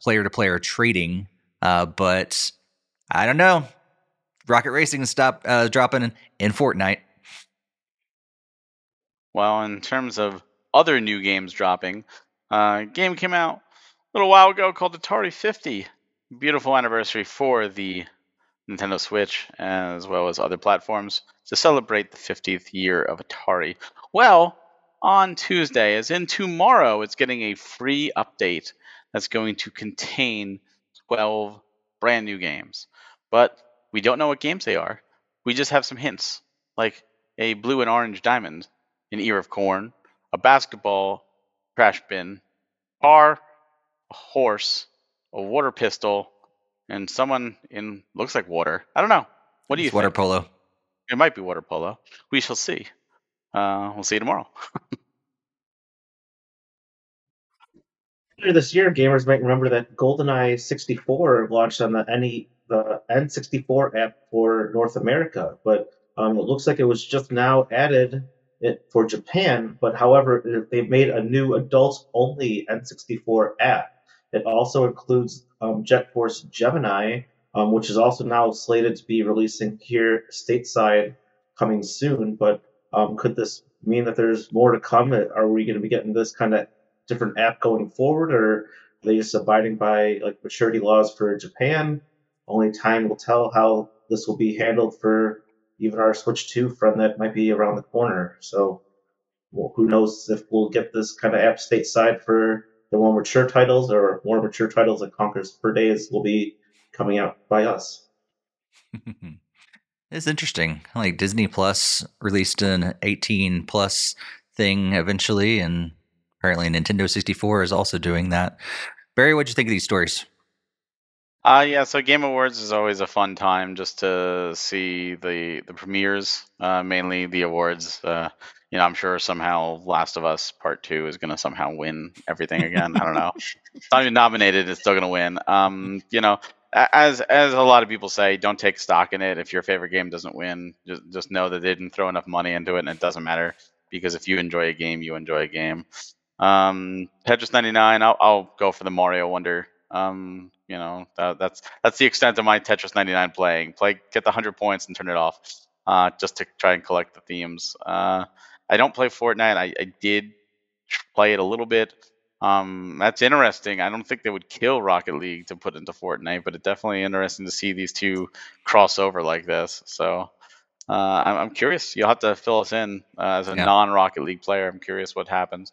player to player trading. Uh, but I don't know. Rocket Racing stopped uh, dropping in, Fortnite. Well, in terms of other new games dropping, uh, game came out a little while ago called Atari 50 beautiful anniversary for the Nintendo Switch as well as other platforms to celebrate the 50th year of Atari. Well, on Tuesday, as in tomorrow, it's getting a free update that's going to contain 12 brand new games. But we don't know what games they are. We just have some hints, like a blue and orange diamond, an ear of corn, a basketball trash bin, car, a horse, a water pistol, and someone in looks like water. I don't know. What do you it's think? Water polo. It might be water polo. We shall see. Uh, we'll see you tomorrow. Later this year, gamers might remember that GoldenEye 64 launched on the NE, the N64 app for North America, but um, it looks like it was just now added it for Japan. But however, they've made a new adults-only N64 app it also includes um, Jet Force Gemini, um, which is also now slated to be releasing here stateside coming soon. But um, could this mean that there's more to come? Are we going to be getting this kind of different app going forward, or are they just abiding by like maturity laws for Japan? Only time will tell how this will be handled for even our Switch 2 friend that might be around the corner. So well, who knows if we'll get this kind of app stateside for the more mature titles or more mature titles like Conker's Per Days will be coming out by us. it's interesting. Like Disney Plus released an 18 plus thing eventually, and apparently Nintendo 64 is also doing that. Barry, what'd you think of these stories? Uh, yeah, so Game Awards is always a fun time just to see the the premieres, uh, mainly the awards. Uh, you know, I'm sure somehow Last of Us Part Two is going to somehow win everything again. I don't know. It's not even nominated; it's still going to win. Um, you know, as as a lot of people say, don't take stock in it. If your favorite game doesn't win, just just know that they didn't throw enough money into it, and it doesn't matter because if you enjoy a game, you enjoy a game. Um, Tetris 99, I'll, I'll go for the Mario Wonder. Um, you know, that, that's that's the extent of my Tetris 99 playing. Play, get the 100 points and turn it off, uh, just to try and collect the themes. Uh, I don't play Fortnite. I, I did play it a little bit. Um, that's interesting. I don't think they would kill Rocket League to put into Fortnite, but it's definitely interesting to see these two cross over like this. So uh, I'm, I'm, curious. You'll have to fill us in uh, as a yeah. non Rocket League player. I'm curious what happens.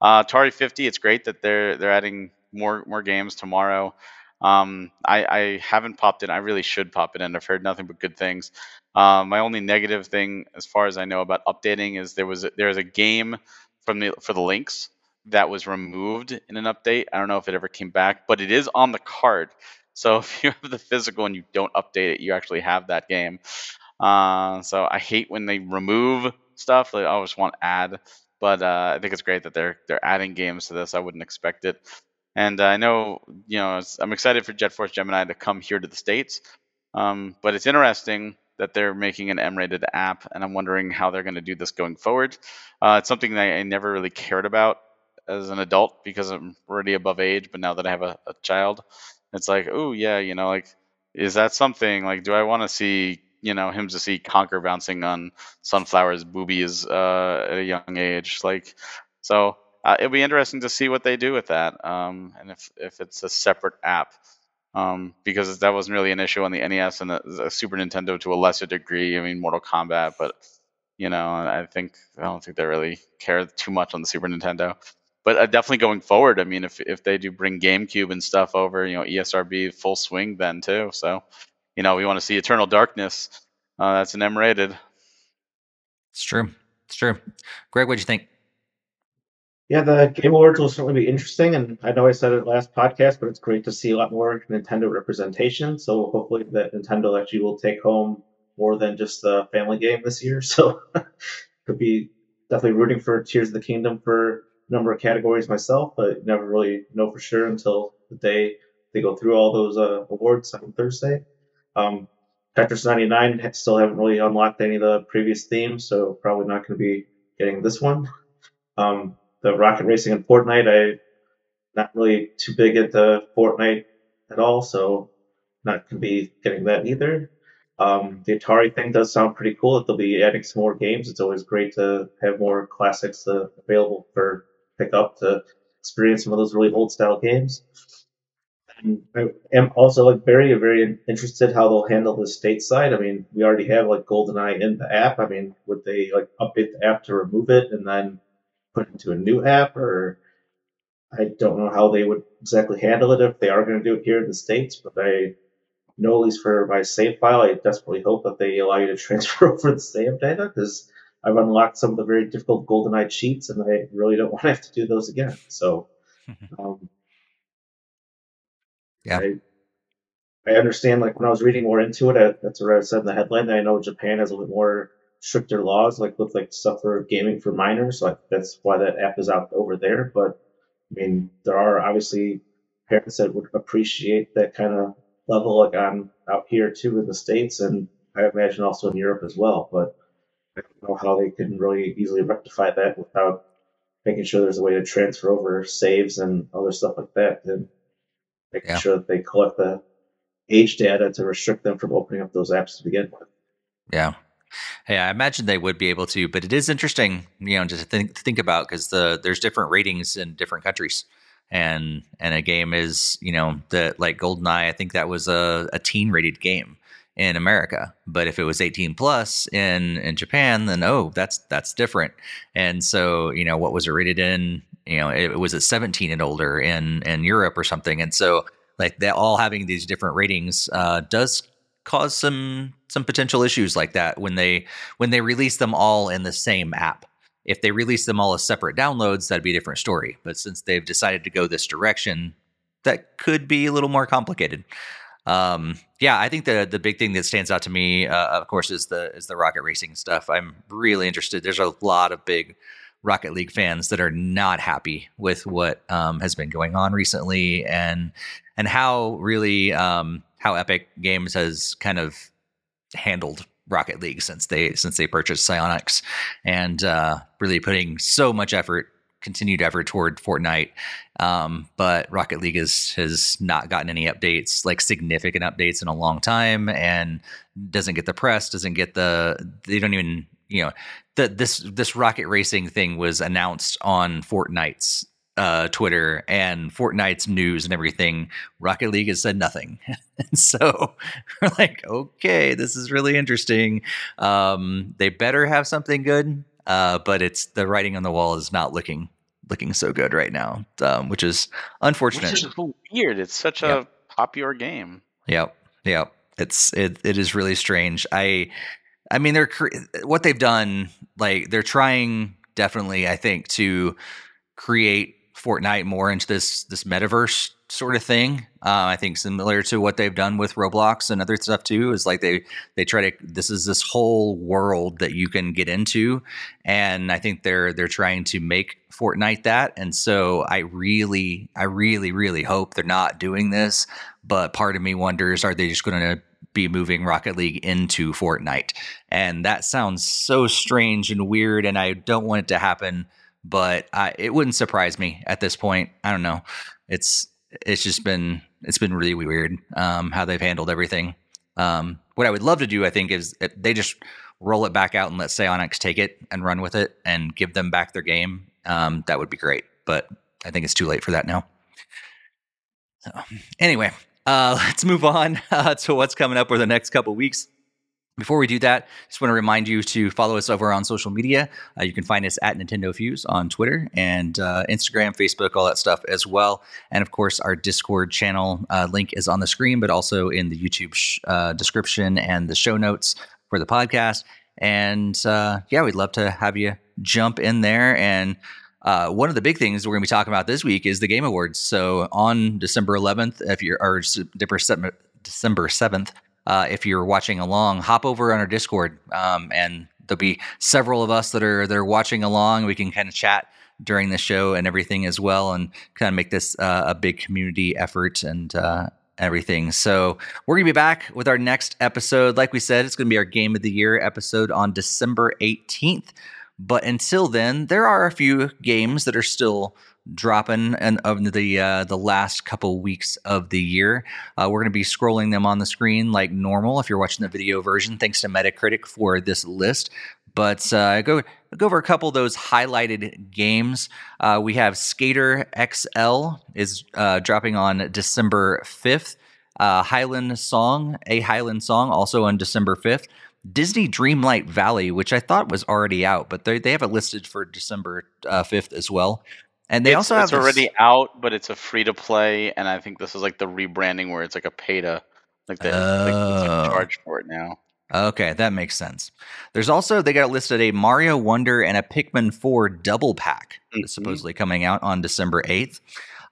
Uh, Atari 50. It's great that they're they're adding more more games tomorrow. Um, I, I haven't popped in. I really should pop it in. I've heard nothing but good things. Um, my only negative thing, as far as I know about updating, is there was a, there was a game from the for the links that was removed in an update. I don't know if it ever came back, but it is on the card. So if you have the physical and you don't update it, you actually have that game. Uh, so I hate when they remove stuff. Like, I always want to add, but uh, I think it's great that they're they're adding games to this. I wouldn't expect it. And uh, I know, you know, I'm excited for Jet Force Gemini to come here to the States. Um, but it's interesting that they're making an M-rated app, and I'm wondering how they're going to do this going forward. Uh, it's something that I never really cared about as an adult because I'm already above age, but now that I have a, a child, it's like, oh yeah, you know, like, is that something like? Do I want to see, you know, him to see Conker bouncing on Sunflower's boobies uh, at a young age? Like, so uh, it'll be interesting to see what they do with that, um, and if if it's a separate app, um, because that wasn't really an issue on the NES and the, the, Super Nintendo to a lesser degree. I mean, Mortal Kombat, but you know, I think I don't think they really care too much on the Super Nintendo. But uh, definitely going forward, I mean, if if they do bring GameCube and stuff over, you know, ESRB full swing then too. So, you know, we want to see Eternal Darkness. Uh, that's an M rated. It's true. It's true. Greg, what'd you think? Yeah, the Game Awards will certainly be interesting, and I know I said it last podcast, but it's great to see a lot more Nintendo representation. So hopefully that Nintendo actually will take home more than just the family game this year. So could be definitely rooting for Tears of the Kingdom for a number of categories myself, but never really know for sure until the day they go through all those uh, awards on Thursday. Um, Tetris 99 still haven't really unlocked any of the previous themes, so probably not going to be getting this one. Um, the rocket racing in Fortnite. I not really too big into Fortnite at all, so not gonna be getting that either. Um, the Atari thing does sound pretty cool. That they'll be adding some more games. It's always great to have more classics uh, available for pick up to experience some of those really old style games. And I am also like very very interested how they'll handle the stateside. I mean, we already have like GoldenEye in the app. I mean, would they like update the app to remove it and then put into a new app, or I don't know how they would exactly handle it if they are going to do it here in the states. But I know at least for my save file, I desperately hope that they allow you to transfer over the save data because I've unlocked some of the very difficult GoldenEye cheats, and I really don't want to have to do those again. So, um, yeah. I, I understand, like, when I was reading more into it, I, that's what I said in the headline. I know Japan has a little more stricter laws, like with like stuff for gaming for minors. Like that's why that app is out over there. But I mean, there are obviously parents that would appreciate that kind of level, like I'm out here too in the states, and I imagine also in Europe as well. But I don't know how they can really easily rectify that without making sure there's a way to transfer over saves and other stuff like that, and making yeah. sure that they collect the age data to restrict them from opening up those apps to begin with. Yeah, Hey, I imagine they would be able to, but it is interesting, you know, just to think think about because the there's different ratings in different countries, and and a game is, you know, the like GoldenEye. I think that was a, a teen rated game, in America. But if it was 18 plus in in Japan, then oh, that's that's different. And so, you know, what was it rated in? You know, it, was at 17 and older in in Europe or something. And so, like, they all having these different ratings uh, does cause some some potential issues like that when they when they release them all in the same app. If they release them all as separate downloads, that'd be a different story. But since they've decided to go this direction, that could be a little more complicated. Um, yeah, I think the the big thing that stands out to me, uh, of course, is the is the rocket racing stuff. I'm really interested. There's a lot of big Rocket League fans that are not happy with what um, has been going on recently, and and how really um, how Epic Games has kind of handled Rocket League since they since they purchased Psyonix, and uh, really putting so much effort continued effort toward Fortnite. Um, but Rocket League is, has not gotten any updates, like significant updates, in a long time, and doesn't get the press, doesn't get the. They don't even, you know, the, this this rocket racing thing was announced on Fortnite's uh, Twitter and Fortnite's news and everything. Rocket League has said nothing, and so we're like, okay, this is really interesting. Um, they better have something good uh, but it's the writing on the wall is not looking looking so good right now, um, which is unfortunate. Which is weird. It's such a popular game. Yep, yep. It's it it is really strange. I I mean, they're what they've done. Like they're trying definitely, I think, to create Fortnite more into this this metaverse sort of thing. Uh, I think similar to what they've done with Roblox and other stuff too is like they they try to this is this whole world that you can get into, and I think they're they're trying to make Fortnite that. And so I really I really really hope they're not doing this. But part of me wonders are they just going to be moving Rocket League into Fortnite? And that sounds so strange and weird, and I don't want it to happen. But I, it wouldn't surprise me at this point. I don't know. It's it's just been it's been really weird um, how they've handled everything. Um, what I would love to do, I think, is they just roll it back out and let Psyonix take it and run with it and give them back their game. Um, that would be great, but I think it's too late for that now. So, anyway, uh, let's move on uh, to what's coming up over the next couple weeks. Before we do that, just want to remind you to follow us over on social media. Uh, you can find us at Nintendo Fuse on Twitter and uh, Instagram, Facebook, all that stuff as well. And of course, our Discord channel uh, link is on the screen, but also in the YouTube sh- uh, description and the show notes for the podcast. And uh, yeah, we'd love to have you jump in there. And uh, one of the big things we're going to be talking about this week is the Game Awards. So on December 11th, if you're or December 7th, uh, if you're watching along, hop over on our Discord, um, and there'll be several of us that are that are watching along. We can kind of chat during the show and everything as well, and kind of make this uh, a big community effort and uh, everything. So we're gonna be back with our next episode. Like we said, it's gonna be our Game of the Year episode on December 18th. But until then, there are a few games that are still dropping and of the uh, the last couple weeks of the year. Uh, we're going to be scrolling them on the screen like normal if you're watching the video version. Thanks to Metacritic for this list. But uh, go go over a couple of those highlighted games. Uh, we have Skater XL is uh, dropping on December fifth. Uh, Highland Song, a Highland Song, also on December fifth. Disney Dreamlight Valley, which I thought was already out, but they they have it listed for December fifth as well. And they it's, also have it's already out, but it's a free to play, and I think this is like the rebranding where it's like a pay to like the oh. like charge for it now. Okay, that makes sense. There's also they got listed a Mario Wonder and a Pikmin 4 double pack mm-hmm. supposedly coming out on December 8th.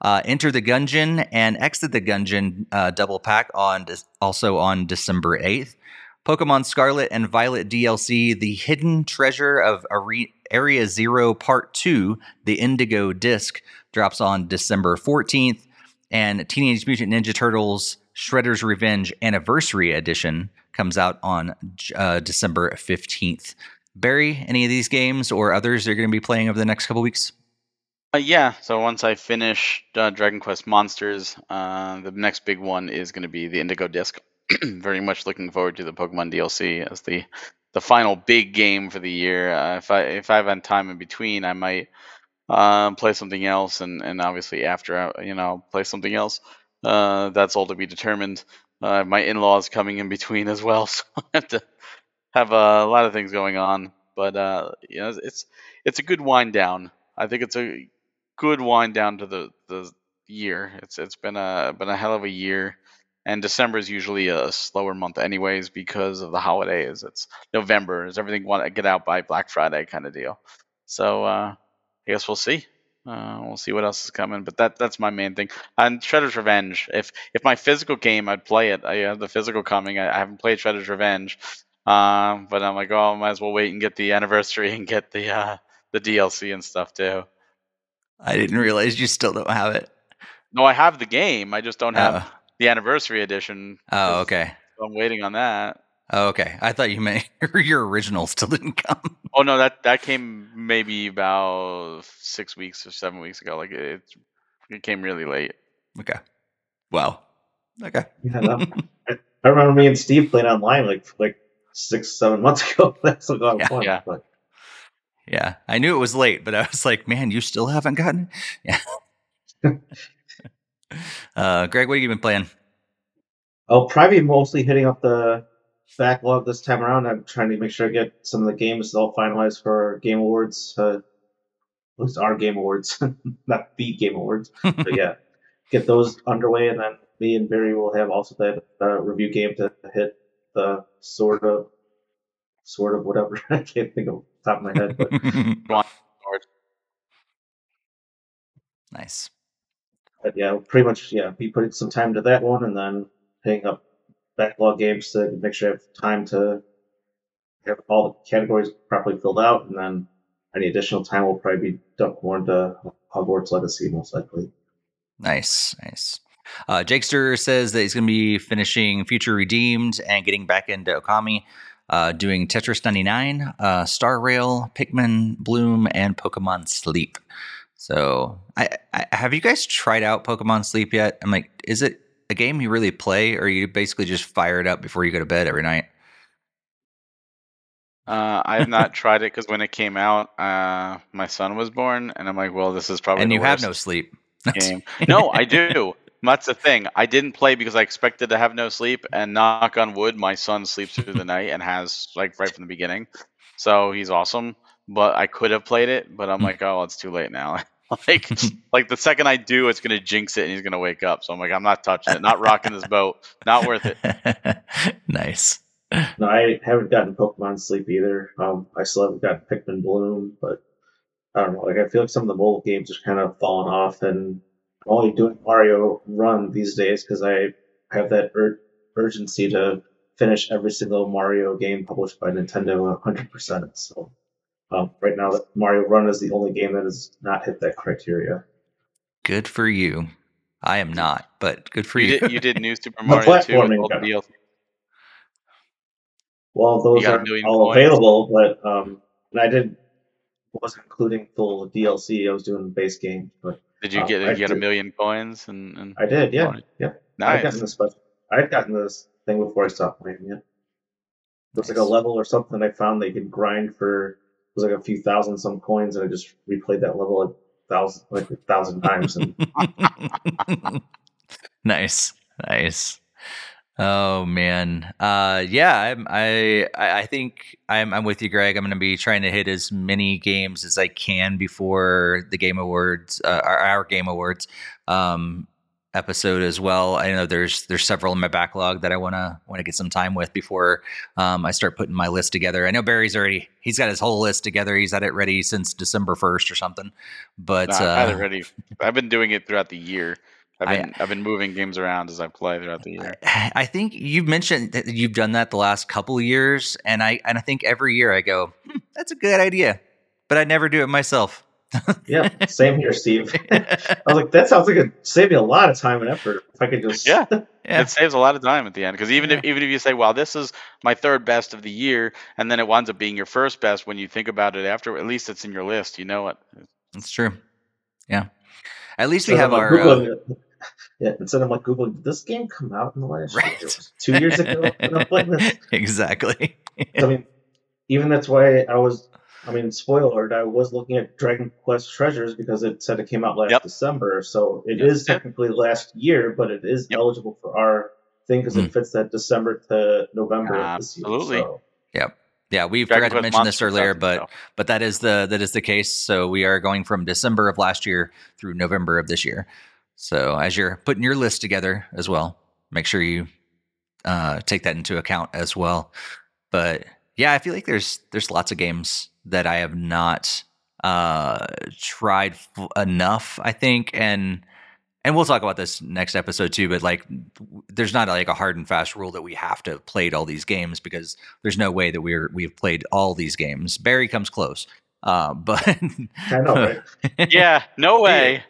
Uh, Enter the Gungeon and Exit the Gungeon uh, double pack on also on December 8th. Pokemon Scarlet and Violet DLC, The Hidden Treasure of Are- Area Zero Part 2, The Indigo Disc, drops on December 14th. And Teenage Mutant Ninja Turtles Shredder's Revenge Anniversary Edition comes out on uh, December 15th. Barry, any of these games or others you're going to be playing over the next couple weeks? Uh, yeah, so once I finish uh, Dragon Quest Monsters, uh, the next big one is going to be the Indigo Disc. very much looking forward to the Pokemon DLC as the the final big game for the year. Uh, if I if I have time in between, I might uh, play something else, and and obviously after uh, you know play something else. Uh, that's all to be determined. uh, my in-laws coming in between as well, so I have to have a lot of things going on. But uh, you know, it's it's a good wind down. I think it's a good wind down to the the year. It's it's been a been a hell of a year, and December is usually a slower month anyways because of the holidays. It's November. Is everything want to get out by Black Friday kind of deal. So uh, I guess we'll see. Uh, we'll see what else is coming, but that that's my main thing. And Shredder's Revenge. If if my physical game, I'd play it. I have the physical coming. I, I haven't played Shredder's Revenge, um, but I'm like, oh, I might as well wait and get the anniversary and get the uh, the DLC and stuff too. I didn't realize you still don't have it. No, I have the game. I just don't have Oh, the anniversary edition. Oh, okay. I'm waiting on that. Oh, okay. I thought you meant your original still didn't come. Oh no, that that came maybe about six weeks or seven weeks ago. Like it, it came really late. Okay. Wow. Okay. Yeah, that- I, I remember me and Steve playing online like like six, seven months ago. That's a lot of Yeah. fun. Yeah. But Yeah, I knew it was late, but I was like, man, you still haven't gotten it? Yeah. Uh, Greg, what have you been playing? I'll probably be mostly hitting up the backlog this time around. I'm trying to make sure I get some of the games all finalized for Game Awards. Uh, at least our Game Awards, not the Game Awards. But yeah, get those underway, and then me and Barry will have also that uh, review game to hit the sort of, sort of whatever. I can't think of the top of my head, but nice. But yeah, pretty much yeah, be putting some time to that one, and then hitting up backlog games to make sure I have time to have all the categories properly filled out, and then any additional time will probably be dumped more into Hogwarts Legacy most likely. Nice, nice. Uh, Jakester says that he's going to be finishing Future Redeemed and getting back into Okami, uh, doing Tetris 99, uh, Star Rail, Pikmin Bloom, and Pokemon Sleep. So, I, I have you guys tried out Pokemon Sleep yet? I'm like, is it a game you really play, or you basically just fire it up before you go to bed every night? Uh, I have not tried it because when it came out, uh, my son was born, and I'm like, well, this is probably and the you have no sleep. game. No, I do. That's the thing. I didn't play because I expected to have no sleep, and knock on wood, my son sleeps through the night and has like right from the beginning. So he's awesome. But I could have played it, but I'm like, oh, it's too late now. like, like the second I do, it's gonna jinx it, and he's gonna wake up. So I'm like, I'm not touching it. Not rocking this boat. Not worth it. nice. No, I haven't gotten Pokemon Sleep either. Um, I still haven't gotten Pikmin Bloom, but I don't know. Like I feel like some of the mobile games are kind of falling off, and I'm only doing Mario Run these days because I have that ur- urgency to finish every single Mario game published by Nintendo 100%. So um, right now, Mario Run is the only game that has not hit that criteria. Good for you. I am not, but good for You you. did, you did New Super Mario 2 with platforming all the DLC. Well, those are million all coins. available, but um, and I did wasn't including full DLC. I was doing the base game, but Did you Oh, get? I Did you get a million coins? And, and I did. Yeah, Right. yeah. I'd nice. gotten this. I'd gotten this thing before I stopped playing. Yeah, it was like a level or something I found they could grind for. Was like a few thousand some coins, and I just replayed that level a thousand like a thousand times. And nice, nice. Oh man, uh, yeah, I'm, I, I I think I'm, I'm with you, Greg. I'm going to be trying to hit as many games as I can before the Game Awards, uh, our, our Game Awards um, episode as well. I know there's there's several in my backlog that I want to want to get some time with before um, I start putting my list together. I know Barry's already he's got his whole list together. He's had it ready since December first or something. But No, I've had it uh, ready. I've been doing it throughout the year. I've been I, have been moving games around as I play throughout the year. I I think you've mentioned that you've done that the last couple of years, and I and I think every year I go, hmm, "That's a good idea," but I never do it myself. Yeah, same here, Steve. I was like, that sounds like it save me a lot of time and effort if I could just Yeah. yeah, It saves a lot of time at the end because even if even if you say, "Well, this is my third best of the year," and then it winds up being your first best when you think about it after, at least it's in your list. You know it. that's true. Yeah, at least we have of, like, our. Uh, Googling it- yeah, instead of like Google, did this game come out in the last? Right. It was two years ago? when I'm playing this? exactly. I mean, even that's why I was. I mean, spoiler alert! I was looking at Dragon Quest Treasures because it said it came out last Yep. December, so it Yep. is technically last year, but it is Yep. eligible for our thing because Mm. it fits that December to November of this year. Absolutely. So, Yeah, we Dragon forgot to Quest mention this earlier, but so. but that is the that is the case. So we are going from December of last year through November of this year. So as you're putting your list together as well, make sure you uh, take that into account as well. But yeah, I feel like there's there's lots of games that I have not uh, tried f- enough. I think and. And we'll talk about this next episode too, but like, there's not like a hard and fast rule that we have to have played all these games because there's no way that we're we've played all these games. Barry comes close, uh, but I know, right? yeah, no way.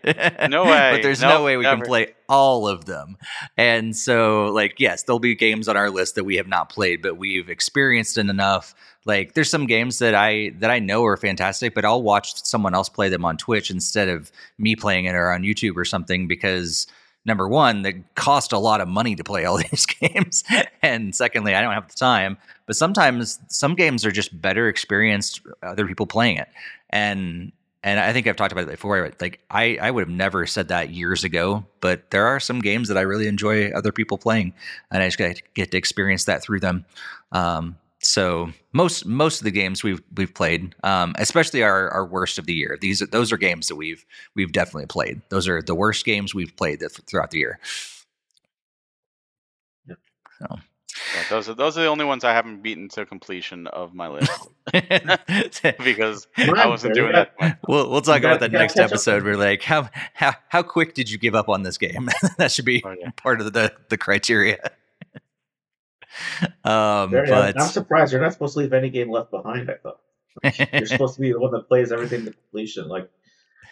No way. But there's Nope, no way we never. can play all of them. And so, like, yes, there'll be games on our list that we have not played, but we've experienced it enough. Like, there's some games that I that I know are fantastic, but I'll watch someone else play them on Twitch instead of me playing it or on YouTube or something because number one, they cost a lot of money to play all these games, and secondly, I don't have the time. But sometimes some games are just better experienced other people playing it, and and I think I've talked about it before. Like I, I would have never said that years ago, but there are some games that I really enjoy other people playing, and I just get, get to experience that through them. Um, so most most of the games we've we've played, um, especially our, our worst of the year, these those are games that we've we've definitely played. Those are the worst games we've played th- throughout the year. Yeah, those are those are the only ones I haven't beaten to completion of my list because I wasn't doing that- that. We'll we'll talk about gotta- that next episode. We're like, how how how quick did you give up on this game? that should be Oh, yeah. part of the the criteria. um, but I'm surprised you're not supposed to leave any game left behind. I thought you're supposed to be the one that plays everything to completion. Like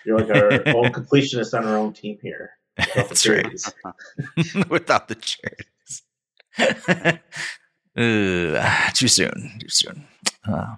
you're like our own completionist on our own team here. without the That's right. without the chairs. uh, too soon. Too soon. Uh,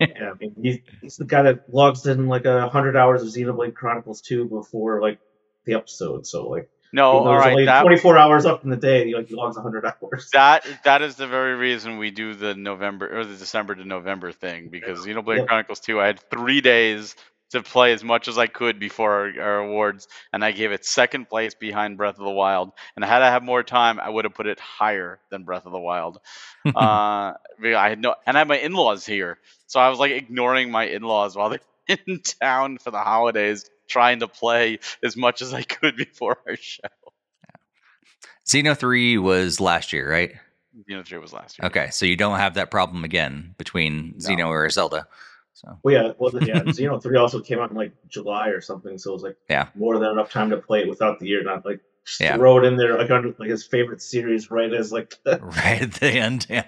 Yeah, I mean, he's, he's the guy that logs in like a hundred hours of Xenoblade Chronicles 2 before like the episode. So like, No, all right. That 24 hours up in the day. He like he logs 100 hours. that that is the very reason we do the November or the December to November thing because you know Blade Yep. Chronicles 2 I had 3 days to play as much as I could before our, our awards and I gave it second place behind Breath of the Wild and had I had more time I would have put it higher than Breath of the Wild. uh I had no and I had my in-laws here. So I was like ignoring my in-laws while they're in town for the holidays trying to play as much as I could before our show. Xeno 3 was last year, right? You know, 3 was last year. Okay, so you don't have that problem again between No. Xeno or Zelda. So Well, yeah, well, yeah. Xeno 3 also came out in like July or something, so it was like Yeah. more than enough time to play it without the year. Not like just Yeah. throw it in there like under like his favorite series right as like right at the end, yeah,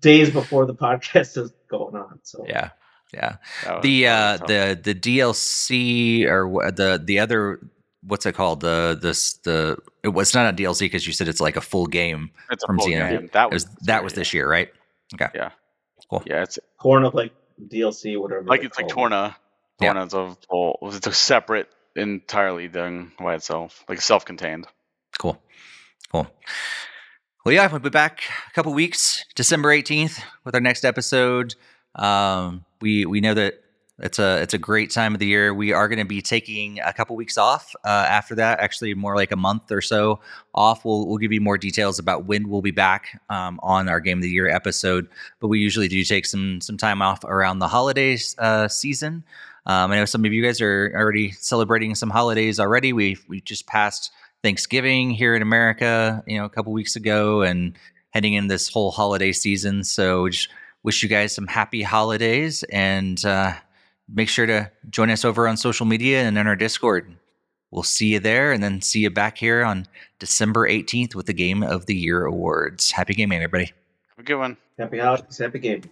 days before the podcast is going on. So yeah, yeah. Was- the uh the the DLC or the the other what's it called the this the it was not a DLC because you said it's like a full game. It's from full Xeno. game. That It was was that was this year, right? Okay. Yeah, Cool. Yeah, it's Corn of like DLC, whatever. like they it's like call it. Torna. Yeah. Torna's a full. It's a separate, entirely thing by itself, like self-contained. Cool, cool. Well, yeah, we'll be back a couple weeks, December eighteenth, with our next episode. Um, we we know that it's a it's a great time of the year. We are going to be taking a couple weeks off uh, after that. Actually, more like a month or so off. We'll we'll give you more details about when we'll be back um, on our game of the year episode. But we usually do take some some time off around the holidays uh, season. Um, I know some of you guys are already celebrating some holidays already. We we just passed Thanksgiving here in America, you know, a couple weeks ago, and heading in this whole holiday season. So just wish you guys some happy holidays, and uh, make sure to join us over on social media and in our Discord. We'll see you there, and then see you back here on December eighteenth with the Game of the Year awards. Happy gaming, everybody! Have a good one. Happy holidays, happy gaming.